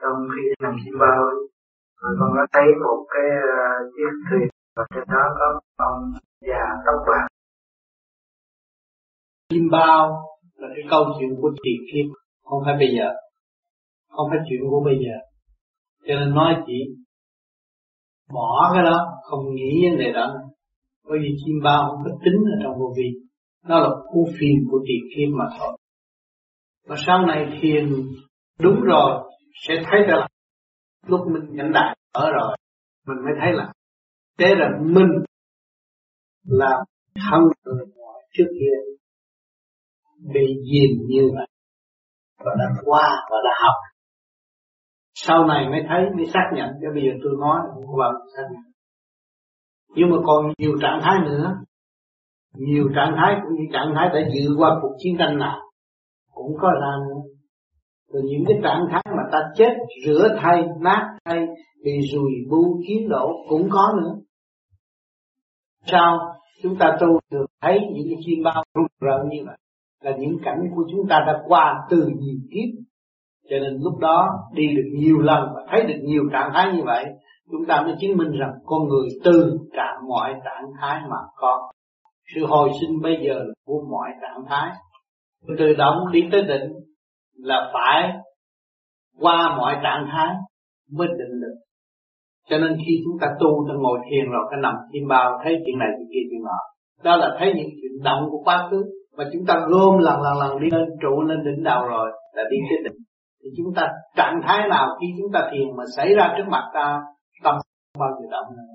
Speaker 11: trong khi nằm chim bao rồi con có thấy một cái uh, chiếc thuyền và trên đó có ông già tóc bạc.
Speaker 12: Chim bao là cái câu chuyện của tiền kiếp không phải bây giờ. Không phải chuyện của bây giờ. Cho nên nói chỉ bỏ cái đó không nghĩ vấn đề đó bởi vì chim bao không có tính ở trong vô vi nó là khu phim của tiền kiếp mà thôi. Và sau này thiền đúng rồi, sẽ thấy là lúc mình nhận đại ở rồi, mình mới thấy là thế là mình là thân người ngoài trước kia bị dìm như vậy và đã qua và đã học. Sau này mới thấy, mới xác nhận. Cái bây giờ tôi nói của bạn xác nhận. Nhưng mà còn nhiều trạng thái nữa nhiều trạng thái cũng như trạng thái đã dự qua cuộc chiến tranh nào cũng có ra nữa rồi những cái trạng thái mà ta chết, rửa thay, nát thay bị rùi bu kiến đổ cũng có nữa. Sao? Chúng ta tu được thấy những cái chim bao rụng rợn như vậy là những cảnh của chúng ta đã qua từ nhiều kiếp. Cho nên lúc đó đi được nhiều lần và thấy được nhiều trạng thái như vậy, chúng ta mới chứng minh rằng con người từ trạng mọi trạng thái mà có sự hồi sinh bây giờ là của mọi trạng thái. Từ động đi tới định là phải qua mọi trạng thái mới định được. Cho nên khi chúng ta tu ta ngồi thiền rồi, ta nằm thiền bao, thấy chuyện này, chuyện kia, chuyện nọ. Đó là thấy những chuyện động của quá khứ. Mà chúng ta gom lần lần lần đi lên trụ, lên đỉnh đầu rồi là đi tới định. Thì chúng ta, trạng thái nào khi chúng ta thiền mà xảy ra trước mặt ta, tâm bao giờ động nữa.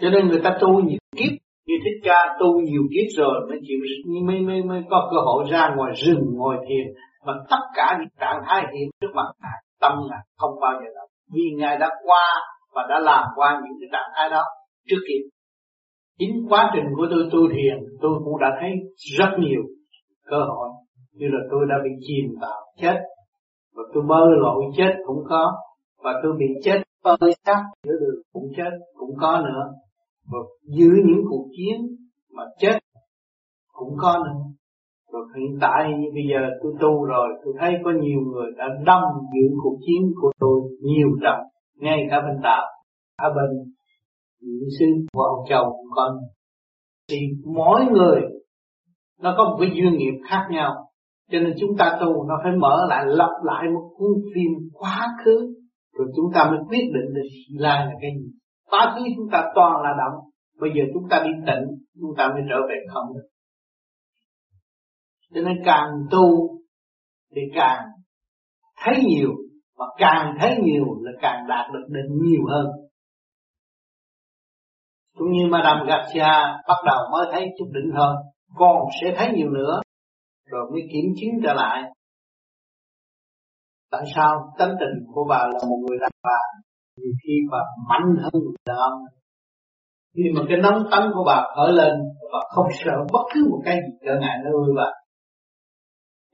Speaker 12: Cho nên người ta tu nhiều kiếp như thích ca, tu nhiều kiếp rồi, mới chịu mới mới mới có cơ hội ra ngoài rừng, ngồi thiền. Mà tất cả những trạng thái hiện trước mặt ngài, tâm ngài không bao giờ động vì ngài đã qua và đã làm qua những cái trạng thái đó trước kia. Chính quá trình của tôi tu thiền, tôi cũng đã thấy rất nhiều cơ hội. Như là tôi đã bị chìm vào chết, và tôi bơi lội chết cũng có, và tôi bị chết bơi xác giữa đường cũng chết cũng có nữa và giữ những cuộc chiến mà chết cũng có nữa. Rồi hiện tại như bây giờ tôi tu rồi, tôi thấy có nhiều người đã đâm giữ cuộc chiến của tôi nhiều trận ngay cả bên đạo ở bên những sư của ông chồng cũng có thì mỗi người nó có một cái duyên nghiệp khác nhau, cho nên chúng ta tu nó phải mở lại, lặp lại một cuốn phim quá khứ, rồi chúng ta mới quyết định được lai là cái gì quá khứ chúng ta toàn là động bây giờ chúng ta đi tịnh chúng ta mới trở về không được. Cho nên càng tu thì càng thấy nhiều và càng thấy nhiều là càng đạt được định nhiều hơn. Cũng như Madame Garcia bắt đầu mới thấy chút định hơn, còn sẽ thấy nhiều nữa. Rồi mới kiểm chứng trở lại. Tại sao tánh tình của bà là một người đàn bà nhiều khi bà mạnh hơn người đàn ông khi mà cái nóng tánh của bà khởi lên và không sợ bất cứ một cái gì trở ngại nó với bà.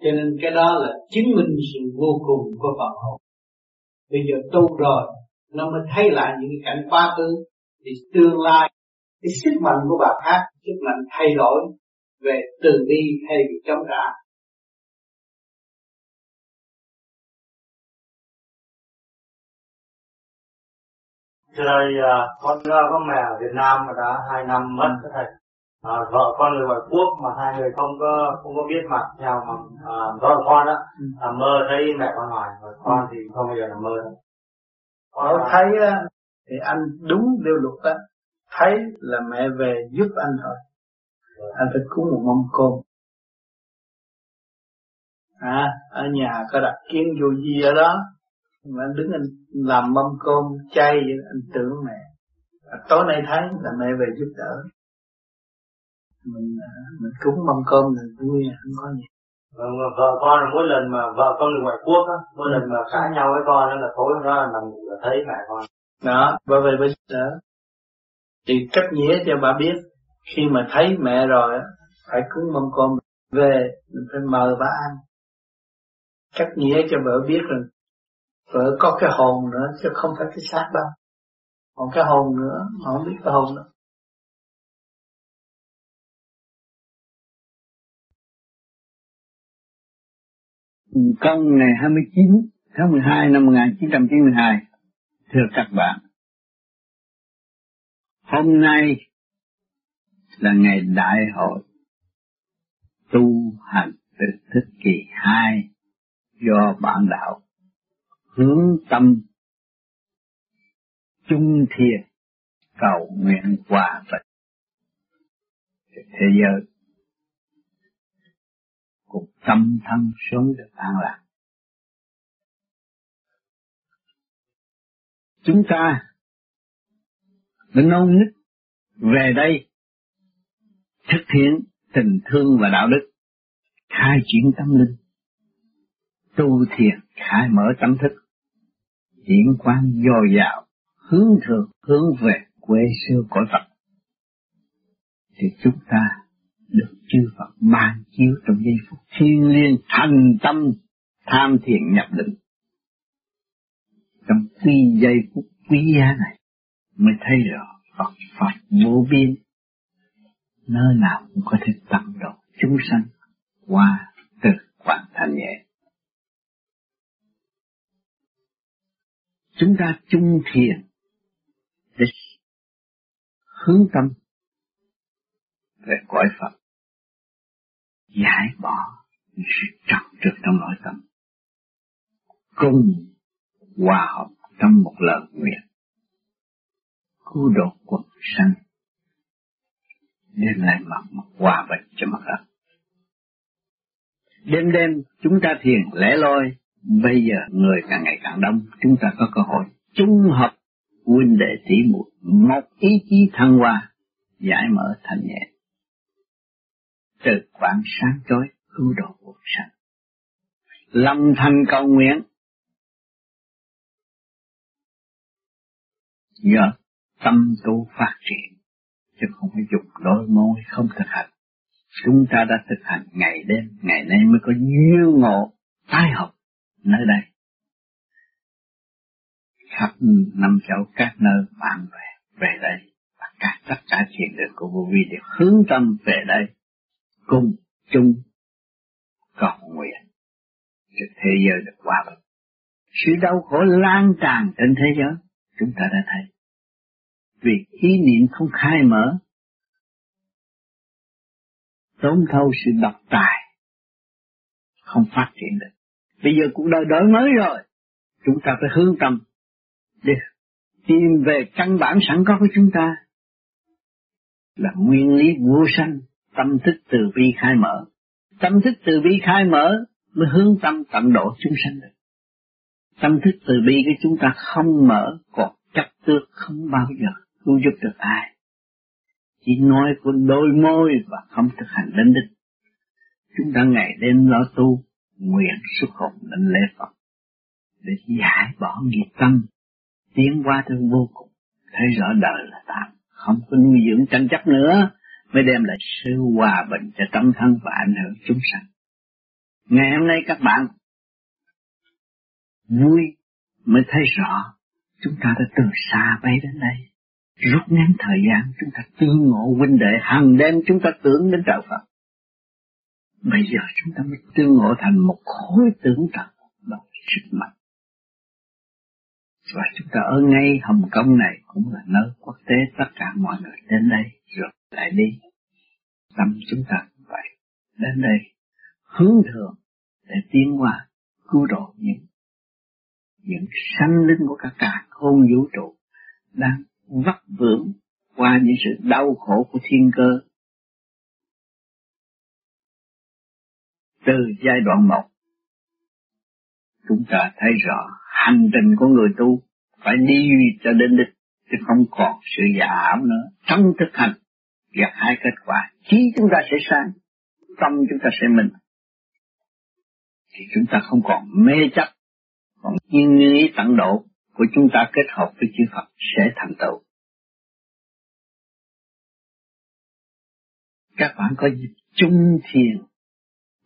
Speaker 12: Cho nên cái đó là chứng minh sự vô cùng của Phật hồn bây giờ tu rồi, nó mới thấy lại những cái cảnh quá khứ, thì tương lai, cái sức mạnh của bà khác, sức mạnh thay đổi về từ bi hay bị chống trả.
Speaker 13: Thưa thầy, à, con có mẹ ở Việt Nam mà đã hai năm mất thầy. à, vợ con người ngoại quốc mà hai người không có không có biết mặt nhau mà à, vợ con á ừ. à, mơ thấy mẹ con ngoài và con ừ. thì không bao giờ là mơ đâu
Speaker 7: con thấy á thì anh đúng điều luật á thấy là mẹ về giúp anh thôi ừ. anh phải cúng một mâm cơm à ở nhà có đặt kiến vô gì ở đó mà anh đứng anh làm mâm cơm chay anh tưởng mẹ. À, tối nay thấy là mẹ về giúp đỡ. Mình à, mình cúng mâm cơm là vui không có gì.
Speaker 13: Vợ con mỗi lần mà vợ con người ngoại quốc á mỗi lần mà cãi nhau với con đó là tối hôm đó nằm ngủ là thấy mẹ con.
Speaker 7: Đó bà về bây giờ thì cách nghĩa cho bà biết khi mà thấy mẹ rồi phải cúng mâm cơm về mình phải mời bà ăn. Cách nghĩa cho vợ biết rằng vợ có cái hồn nữa, chứ không phải cái xác đâu. Còn cái hồn nữa, mà không biết cái hồn nữa.
Speaker 9: Công ngày 29 tháng 12 năm 1992 Thưa các bạn, Hôm nay là ngày đại hội tu hành từ thế kỷ 2 do bản đạo hướng tâm. Chung thiền, cầu nguyện hòa bình. Thế giới cùng tâm thân sống được an lạc. Chúng ta đã nôn nức về đây thực hiện tình thương và đạo đức, khai triển tâm linh, tu thiền, khai mở tâm thức diễn quan dồi dào hướng thượng, hướng về quê xưa cõi Phật. Thì chúng ta được chư Phật ban chiếu trong giây phút thiên liêng, thành tâm, tham thiền nhập định. Trong quy giây phút quý giá này mới thấy rõ Phật Phật vô biên. Nơi nào cũng có thể tận độ chúng sanh qua từ quan thanh nhẹ. Chúng ta chung thiền. Để hướng tâm. Về cõi Phật. Giải bỏ những sự trật trượt trong nội tâm. Cùng hòa hợp trong một lời nguyện. Cứu độ quần sanh. Đem lại mặt mặt hòa bình cho mặt đất. Đêm đêm chúng ta thiền lẻ loi bây giờ người càng ngày càng đông, chúng ta có cơ hội chung hợp huynh đệ tỷ muội, một ý chí thăng hoa, giải mở thành nhẹ. Từ quảng sáng chói, cứu độ cuộc sanh lâm thành cầu nguyện. Giờ tâm tu phát triển, chứ không phải dùng đôi môi không thực hành. Chúng ta đã thực hành ngày đêm, ngày nay mới có duyên ngộ, tái học nơi đây. Khắp năm châu các nơi bạn về về đây, và cả tất cả chuyện đường của vô vi đều hướng tâm về đây, cùng chung cầu nguyện. Cho thế giới được hòa bình. Sự đau khổ lan tràn trên thế giới, chúng ta đã thấy. Vì ý niệm không khai mở, tốn thâu sự độc tài, không phát triển được bây giờ cuộc đời đổi mới rồi. Chúng ta phải hướng tâm để tìm về căn bản sẵn có của chúng ta. Là nguyên lý vô sanh, tâm thức từ bi khai mở. Tâm thức từ bi khai mở mới hướng tâm tận độ chúng sanh được. Tâm thức từ bi của chúng ta không mở, còn chấp tước không bao giờ cứu giúp được ai. Chỉ nói của đôi môi và không thực hành đến đích. Chúng ta ngày đêm lo tu nguyện xuất hồn đến lễ Phật để giải bỏ nghiệp tâm, tiến qua tới vô cùng. Thấy rõ đời là tạm, không có nuôi dưỡng tranh chấp nữa, mới đem lại sự hòa bình cho tâm thân và ảnh hưởng chúng sanh. Ngày hôm nay các bạn vui mới thấy rõ chúng ta đã từ xa bay đến đây. Rút ngắn thời gian, chúng ta tương ngộ huynh đệ, hàng đêm chúng ta tưởng đến đạo Phật bây giờ chúng ta mới tương ngộ thành một khối tưởng trần bằng sức mạnh. Và chúng ta ở ngay Hồng Kông này cũng là nơi quốc tế tất cả mọi người đến đây rồi lại đi. Tâm chúng ta cũng vậy. Đến đây hướng thượng để tiến qua, cứu độ những những sanh linh của các cả không vũ trụ đang vắt vưởng qua những sự đau khổ của thiên cơ. Từ giai đoạn một, chúng ta thấy rõ hành trình của người tu phải đi cho đến đích, chứ không còn sự giả ảo nữa. Trong thực hành gặt hai kết quả. Trí chúng ta sẽ sáng tâm chúng ta sẽ minh thì chúng ta không còn mê chấp, còn nhiên nghĩ tận độ của chúng ta kết hợp với chư Phật sẽ thành tựu. Các bạn có dịp chung thiền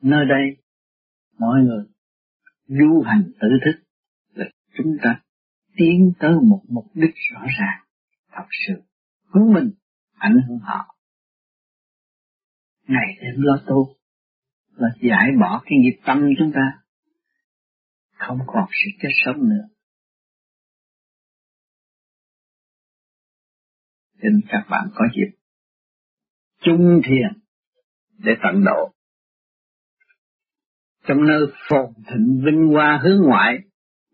Speaker 9: nơi đây, mọi người du hành tự thức là chúng ta tiến tới một mục đích rõ ràng, thật sự hướng mình, ảnh hưởng họ. Ngày đêm lo tu là giải bỏ cái nghiệp tâm chúng ta, không còn sự chết sống nữa. Nên các bạn có dịp chung thiền để tận độ trong nơi phồn thịnh vinh hoa hướng ngoại,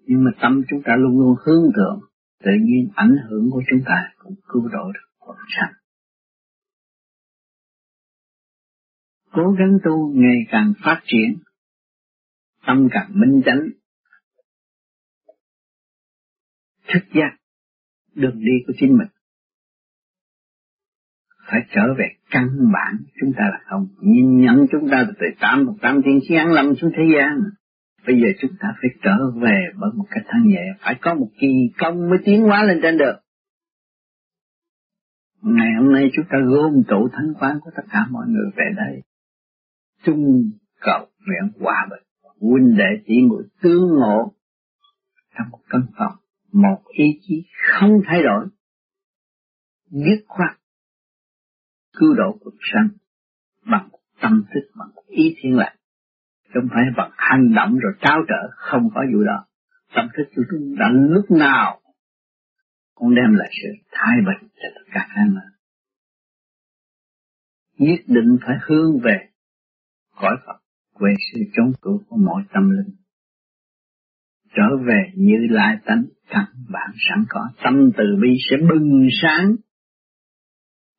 Speaker 9: nhưng mà tâm chúng ta luôn luôn hướng thượng, tự nhiên ảnh hưởng của chúng ta cũng cứu độ được quần sanh cố gắng tu ngày càng phát triển, tâm càng minh chánh. Thức giác, đường đi của chính mình phải trở về căn bản chúng ta là không. Nhìn nhận chúng ta từ tám một tám thiên giáng lâm xuống thế gian. Bây giờ chúng ta phải trở về bởi một cách thân nhẹ. Phải có một kỳ công mới tiến hóa lên trên được. Ngày hôm nay chúng ta gom tụ thánh quán của tất cả mọi người về đây. Chung cầu nguyện hòa bình. Huynh đệ chỉ ngồi tương ngộ. Trong một căn phòng, một ý chí không thay đổi. Dứt khoát cứu độ cuộc sanh bằng tâm thức, bằng ý thiên lạc. không phải bằng hành động rồi trao trở, không có vụ đó tâm thức của chúng đã lúc nào cũng đem lại sự thái bình cho tất cả các mà. nhất định phải hướng về cõi Phật về sự chống cự của mọi tâm linh trở về như lai tánh căn bản sẵn có tâm từ bi sẽ bừng sáng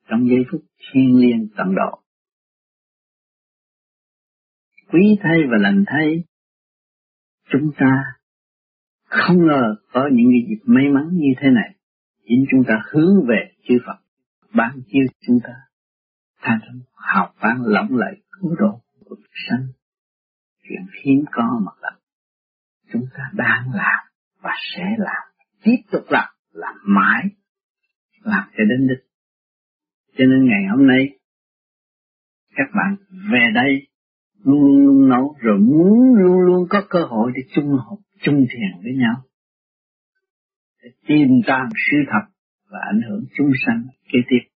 Speaker 9: trong giây phút thiên liêng tận độ. Quý thay và lành thay, chúng ta không ngờ có những cái dịp may mắn như thế này chính chúng ta hướng về chư Phật, ban chiêu chúng ta, tha thứ học ban lỏng lại cứu độ của sanh, chuyện hiếm có mà gặp. Chúng ta đang làm và sẽ làm, tiếp tục làm làm mãi, làm cho đến đích cho nên ngày hôm nay, các bạn về đây luôn luôn luôn nấu rồi muốn luôn luôn có cơ hội để chung học chung thiền với nhau. Để tìm ra sự thật và ảnh hưởng chúng sanh kế tiếp.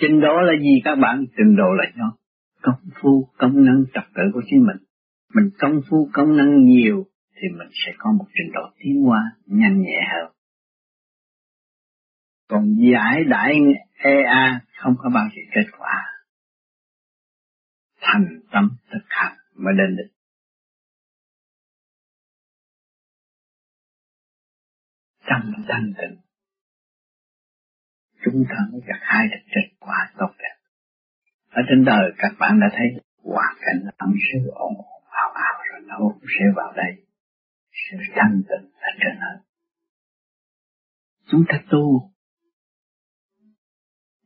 Speaker 9: Trình độ là gì các bạn? Trình độ là do công phu, công năng trật tự của chính mình. Mình công phu, công năng nhiều thì mình sẽ có một trình độ tiến hóa nhanh nhẹ hơn còn giải đại EA không có bao giờ kết quả. Thành tâm thực hành mới đến được. Tâm thanh tịnh. Chúng ta mới gặt hai được kết quả tốt đẹp. Ở trên đời, các bạn đã thấy hoàn cảnh ẩm sư ồn ồn ào ào rồi nó cũng sẽ vào đây. Sự thanh tịnh là trên hết chúng ta tu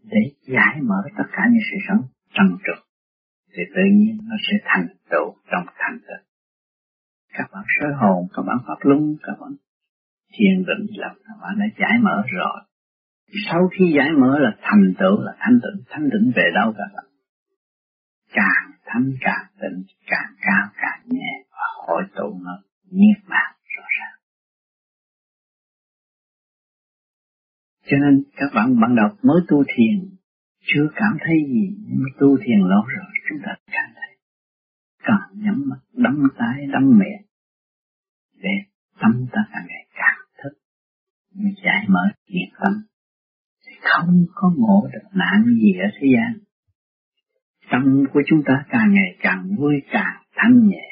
Speaker 9: để giải mở tất cả những sự sống trong trượt, thì tự nhiên nó sẽ thành tựu trong thành tựu. Các bạn sơ hồn, các bạn pháp luân, các bạn thiền định lập các bạn đã giải mở rồi. Sau khi giải mở là thành tựu, là thanh tịnh. Thanh tịnh về đâu các bạn? Càng thanh càng tịnh, càng cao càng nhẹ và hội tụ nó nhiệt bản cho nên các bạn ban đầu mới tu thiền, chưa cảm thấy gì, nhưng tu thiền lâu rồi, chúng ta cảm thấy càng nhắm mắt, đắm tay, đắm miệng để tâm ta càng ngày càng thức mới giải mở nhiệt tâm thì không có ngộ được nạn gì ở thế gian. Tâm của chúng ta càng ngày càng vui, càng thanh nhẹ.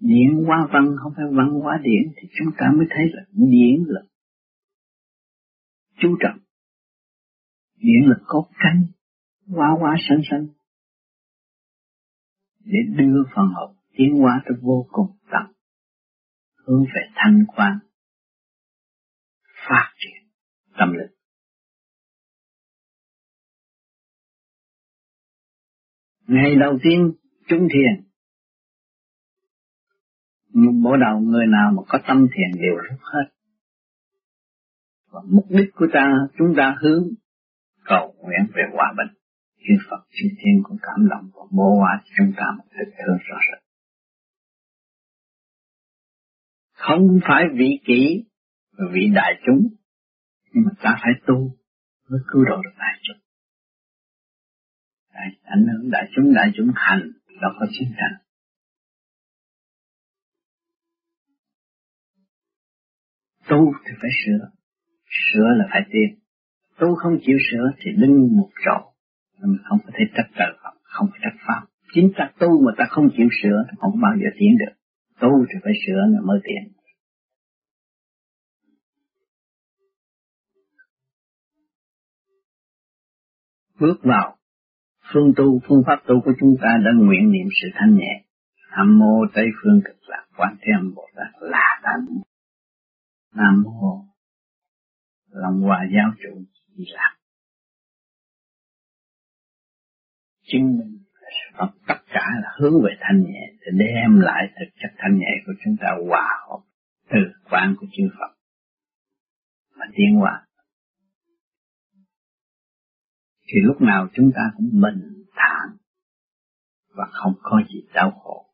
Speaker 9: điển hóa văn không phải văn hóa điển, thì chúng ta mới thấy là điển là chú trọng. Điện lực có cánh, hóa hóa sanh sanh. Để đưa phần hồn tiến hóa tới vô cùng tận, hướng về thanh quan, phát triển tâm lực Ngày đầu tiên chúng thiền, một bộ đầu người nào mà có tâm thiền đều rút hết. Và mục đích của ta, chúng ta hướng cầu nguyện về hòa bình. Khi Phật chư Thiên cũng cảm động và mô hóa chúng ta một thực thương rõ rệt. Không phải vị kỷ, vị đại chúng, nhưng mà ta phải tu mới cứu độ được đại chúng. Đại, ảnh hưởng đại chúng, đại chúng hành, đó có chiến thành, Tu thì phải sửa, sửa là phải tiến. Tu không chịu sửa thì đứng một chỗ, mình không có thể trách trời Phật, không có trách Pháp. Chính ta tu mà ta không chịu sửa thì không bao giờ tiến được. Tu thì phải sửa là mới tiến. Bước vào phương tu, phương pháp tu của chúng ta đã nguyện niệm sự thanh nhẹ. Nam mô Tây phương cực lạc quán âm Bồ Tát là tánh. Nam mô lòng Hòa giáo chủ đi làm. Chứng minh Phật tất cả là hướng về thanh nhẹ, để đem lại thực chất thanh nhẹ của chúng ta hòa hợp từ quan của chư Phật. Mà tiến hóa. Thì lúc nào chúng ta cũng bình thản và không có gì đau khổ.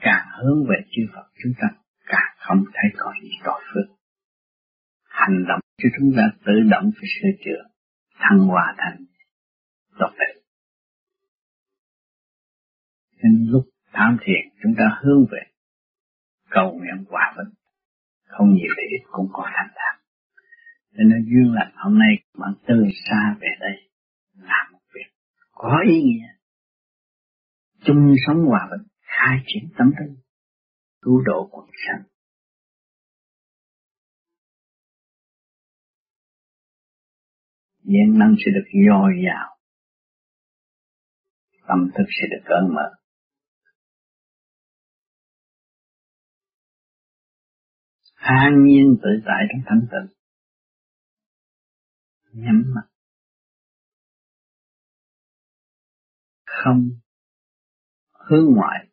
Speaker 9: Càng hướng về chư Phật, chúng ta càng không thấy có gì tội phước hành động cho chúng ta tự động phải sửa chữa, thăng hòa thành tốt đẹp nên lúc tham thiền, chúng ta hướng về cầu nguyện hòa bình. Không nhiều thì cũng có thành đạt. Nên nó duyên lành hôm nay, bạn từ xa về đây làm một việc có ý nghĩa. Chung sống hòa bình, khai triển tâm tư, cứu độ quần sanh nhiên năng sẽ được dồi dào tâm thức sẽ được cởi mở. An nhiên tự tại trong thanh tịnh nhắm mắt. Không hướng ngoại.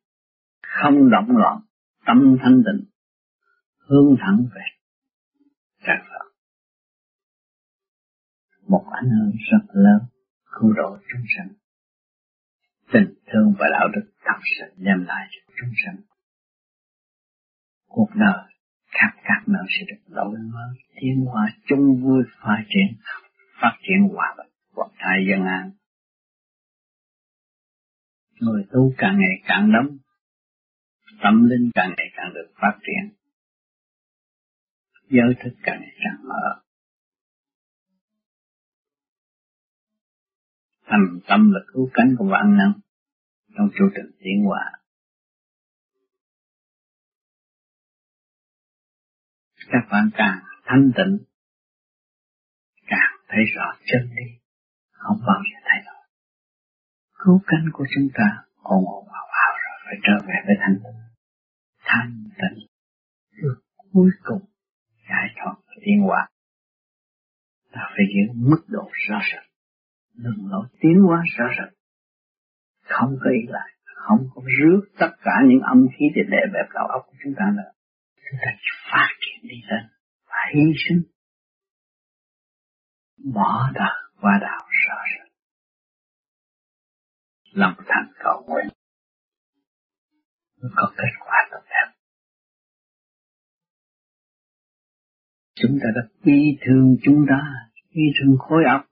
Speaker 9: Không động loạn. Tâm thanh tịnh. Hướng thẳng về. Trời Phật một ảnh hưởng rất lớn cứu độ chúng sanh tình thương và đạo đức thật sự đem lại cho chúng sanh cuộc đời khắp các nơi sẽ được đổi mới, tiến hóa chung vui phát triển, phát triển hòa bình, quốc thái dân an. Người tu càng ngày càng đông, tâm linh càng ngày càng được phát triển, giới thức càng ngày càng mở. Thành tâm là cứu cánh của vạn năng trong chu trình tiến hóa. các bạn càng thanh tịnh, càng thấy rõ chân lý, không bao giờ thay đổi. Cứu cánh của chúng ta ồn ồn bảo ào rồi phải trở về với thanh tịnh. Thanh tịnh được cuối cùng giải thoát và tiến hóa. Ta phải giữ mức độ rõ rệt đường lối tiến hóa rõ rệt không có ý lại, không có rước tất cả những âm khí để đè bẹp đầu óc của chúng ta nữa. Chúng ta phát triển đi lên, và hy sinh. Bỏ đạo qua đạo rõ rệt lòng thành cầu nguyện. Có kết quả tốt đẹp. Chúng ta đã bi thương chúng ta, bi thương khối óc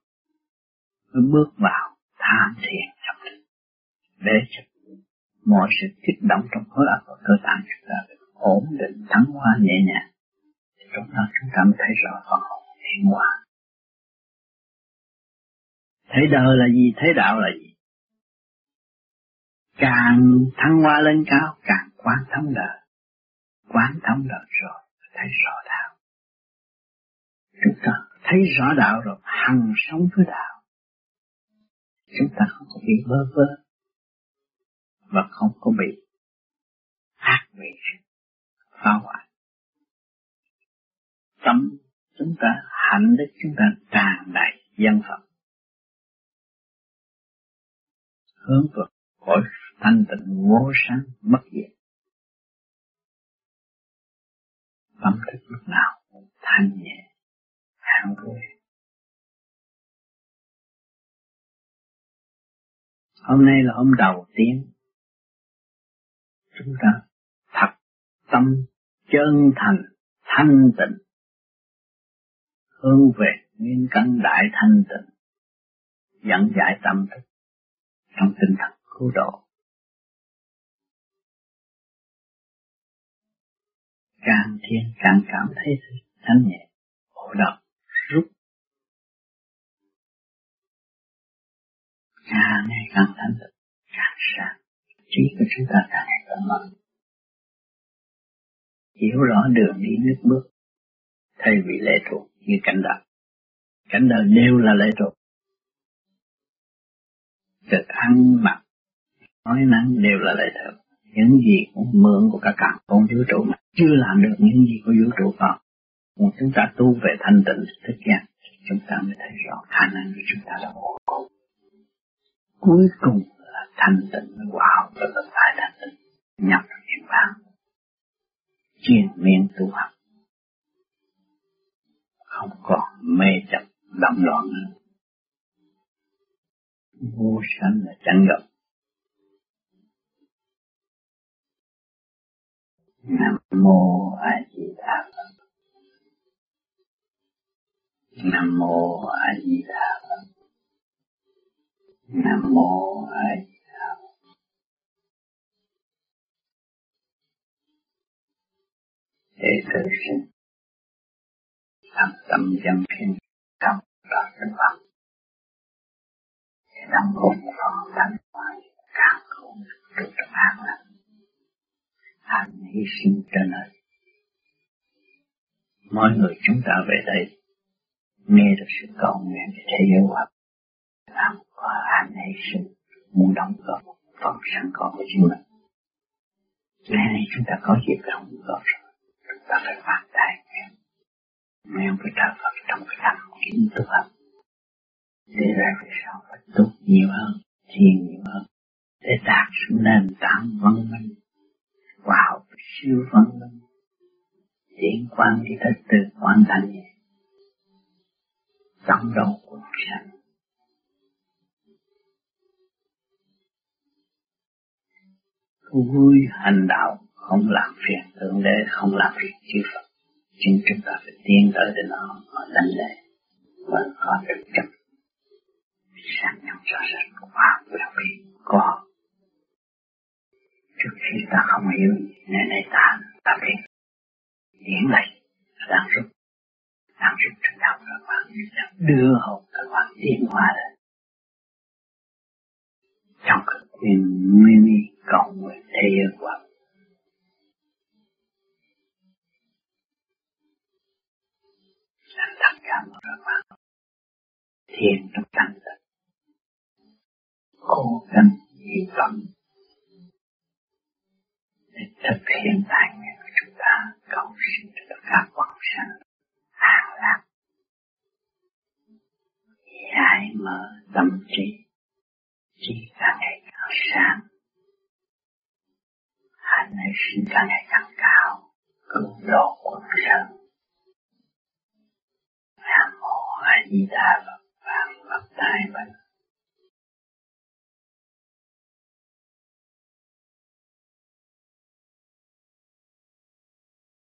Speaker 9: mới bước vào, tham thiền trong linh để cho mọi sự kích động trong khối óc và cơ tạng chúng ta ổn định thắng hoa, nhẹ nhàng. Thì lúc đó chúng ta mới thấy rõ phần hồn hiện hóa thấy đời là gì thấy đạo là gì? Càng thăng hoa lên cao, càng quán thông đời. Quán thông đời rồi, thấy rõ đạo. Chúng ta thấy rõ đạo rồi, hằng sống với đạo chúng ta không có bị vơ vơ và không có bị ác vị phá hoại. Tâm chúng ta hạnh đức chúng ta tràn đầy dân phật hướng vượt khỏi thanh tịnh vô sáng mất diệt. Tâm thức lúc nào cũng thanh nhẹ, an vui. Hôm nay là hôm đầu tiên. Chúng ta thật tâm chân thành, thanh tịnh. Hướng về nguyên căn đại thanh tịnh. Dẫn giải tâm thức trong tinh thần cứu độ. Càng thiên càng cảm thấy thanh nhẹ ổn động rút càng ngày càng thanh tịnh càng sáng. Trí của chúng ta càng ngày càng mở hiểu rõ đường đi nước bước, thay vì lệ thuộc như cảnh đời cảnh đời đều là lệ thuộc. Thực ăn mặc, nói năng đều là lệ thuộc. Những gì cũng mượn của cả càng con vũ trụ mà chưa làm được những gì của vũ trụ còn. Còn chúng ta tu về thanh tịnh, thức giác chúng ta mới thấy rõ khả năng của chúng ta là vô cùng cuối cùng là thanh tịnh quả hòa hợp với tại thanh tịnh. Nhập niết bàn chuyên miên tu học. Không còn mê chấp động loạn. Nữa vô sanh là chẳng gặp Nam mô A Di Đà Phật. Nam mô A Di Đà Nam mô A Di Đà Để tự sinh. Làm tâm dân thiên trong đó thực phẩm để tâm hồn phần thanh hoài càng không được an lành anh hy sinh cho nơi mọi người chúng ta về đây nghe được sự cầu nguyện để thế giới hòa làm có anh hy sinh, muốn đóng góp phần sẵn có của chính mình. Ngày nay chúng ta có dịp đóng góp rồi. Chúng ta phải phát tài nguyện nguyện với trời Phật, trong cái tâm kính tu học để ra về sau phải tu nhiều hơn, thiền nhiều hơn, để đạt sự nền tảng văn minh. Vào siêu văn minh diễn quan đi tới từ hoàn thành nhẹ tâm đầu quần sanh. Vui hành đạo, không làm phiền thượng đế, không làm phiền chư Phật. Chính chúng ta phải tiến tới đến nó họ đánh lệ và có thực chất sáng nhau cho rất quá đặc biệt có. Trước khi ta không hiểu nên này ta ta biết. Điển này đang rút đang rút trên đầu các bạn đưa hồn các bạn tiến hóa lên. Trong cực quyền nguyên y cầu nguyện thế giới quả anh thật cảm ơn các bạn. Thiền trong thanh tịnh Cố gắng hy vọng để thực hiện tài nguyện của chúng ta, cầu xin cho tất cả quảng sanh an lạc. Giải mở tâm trí. Chỉ càng ngày càng sáng hành này sinh càng ngày càng cao cứu độ quần sanh nam mô a di đà phật vạn phật đại bình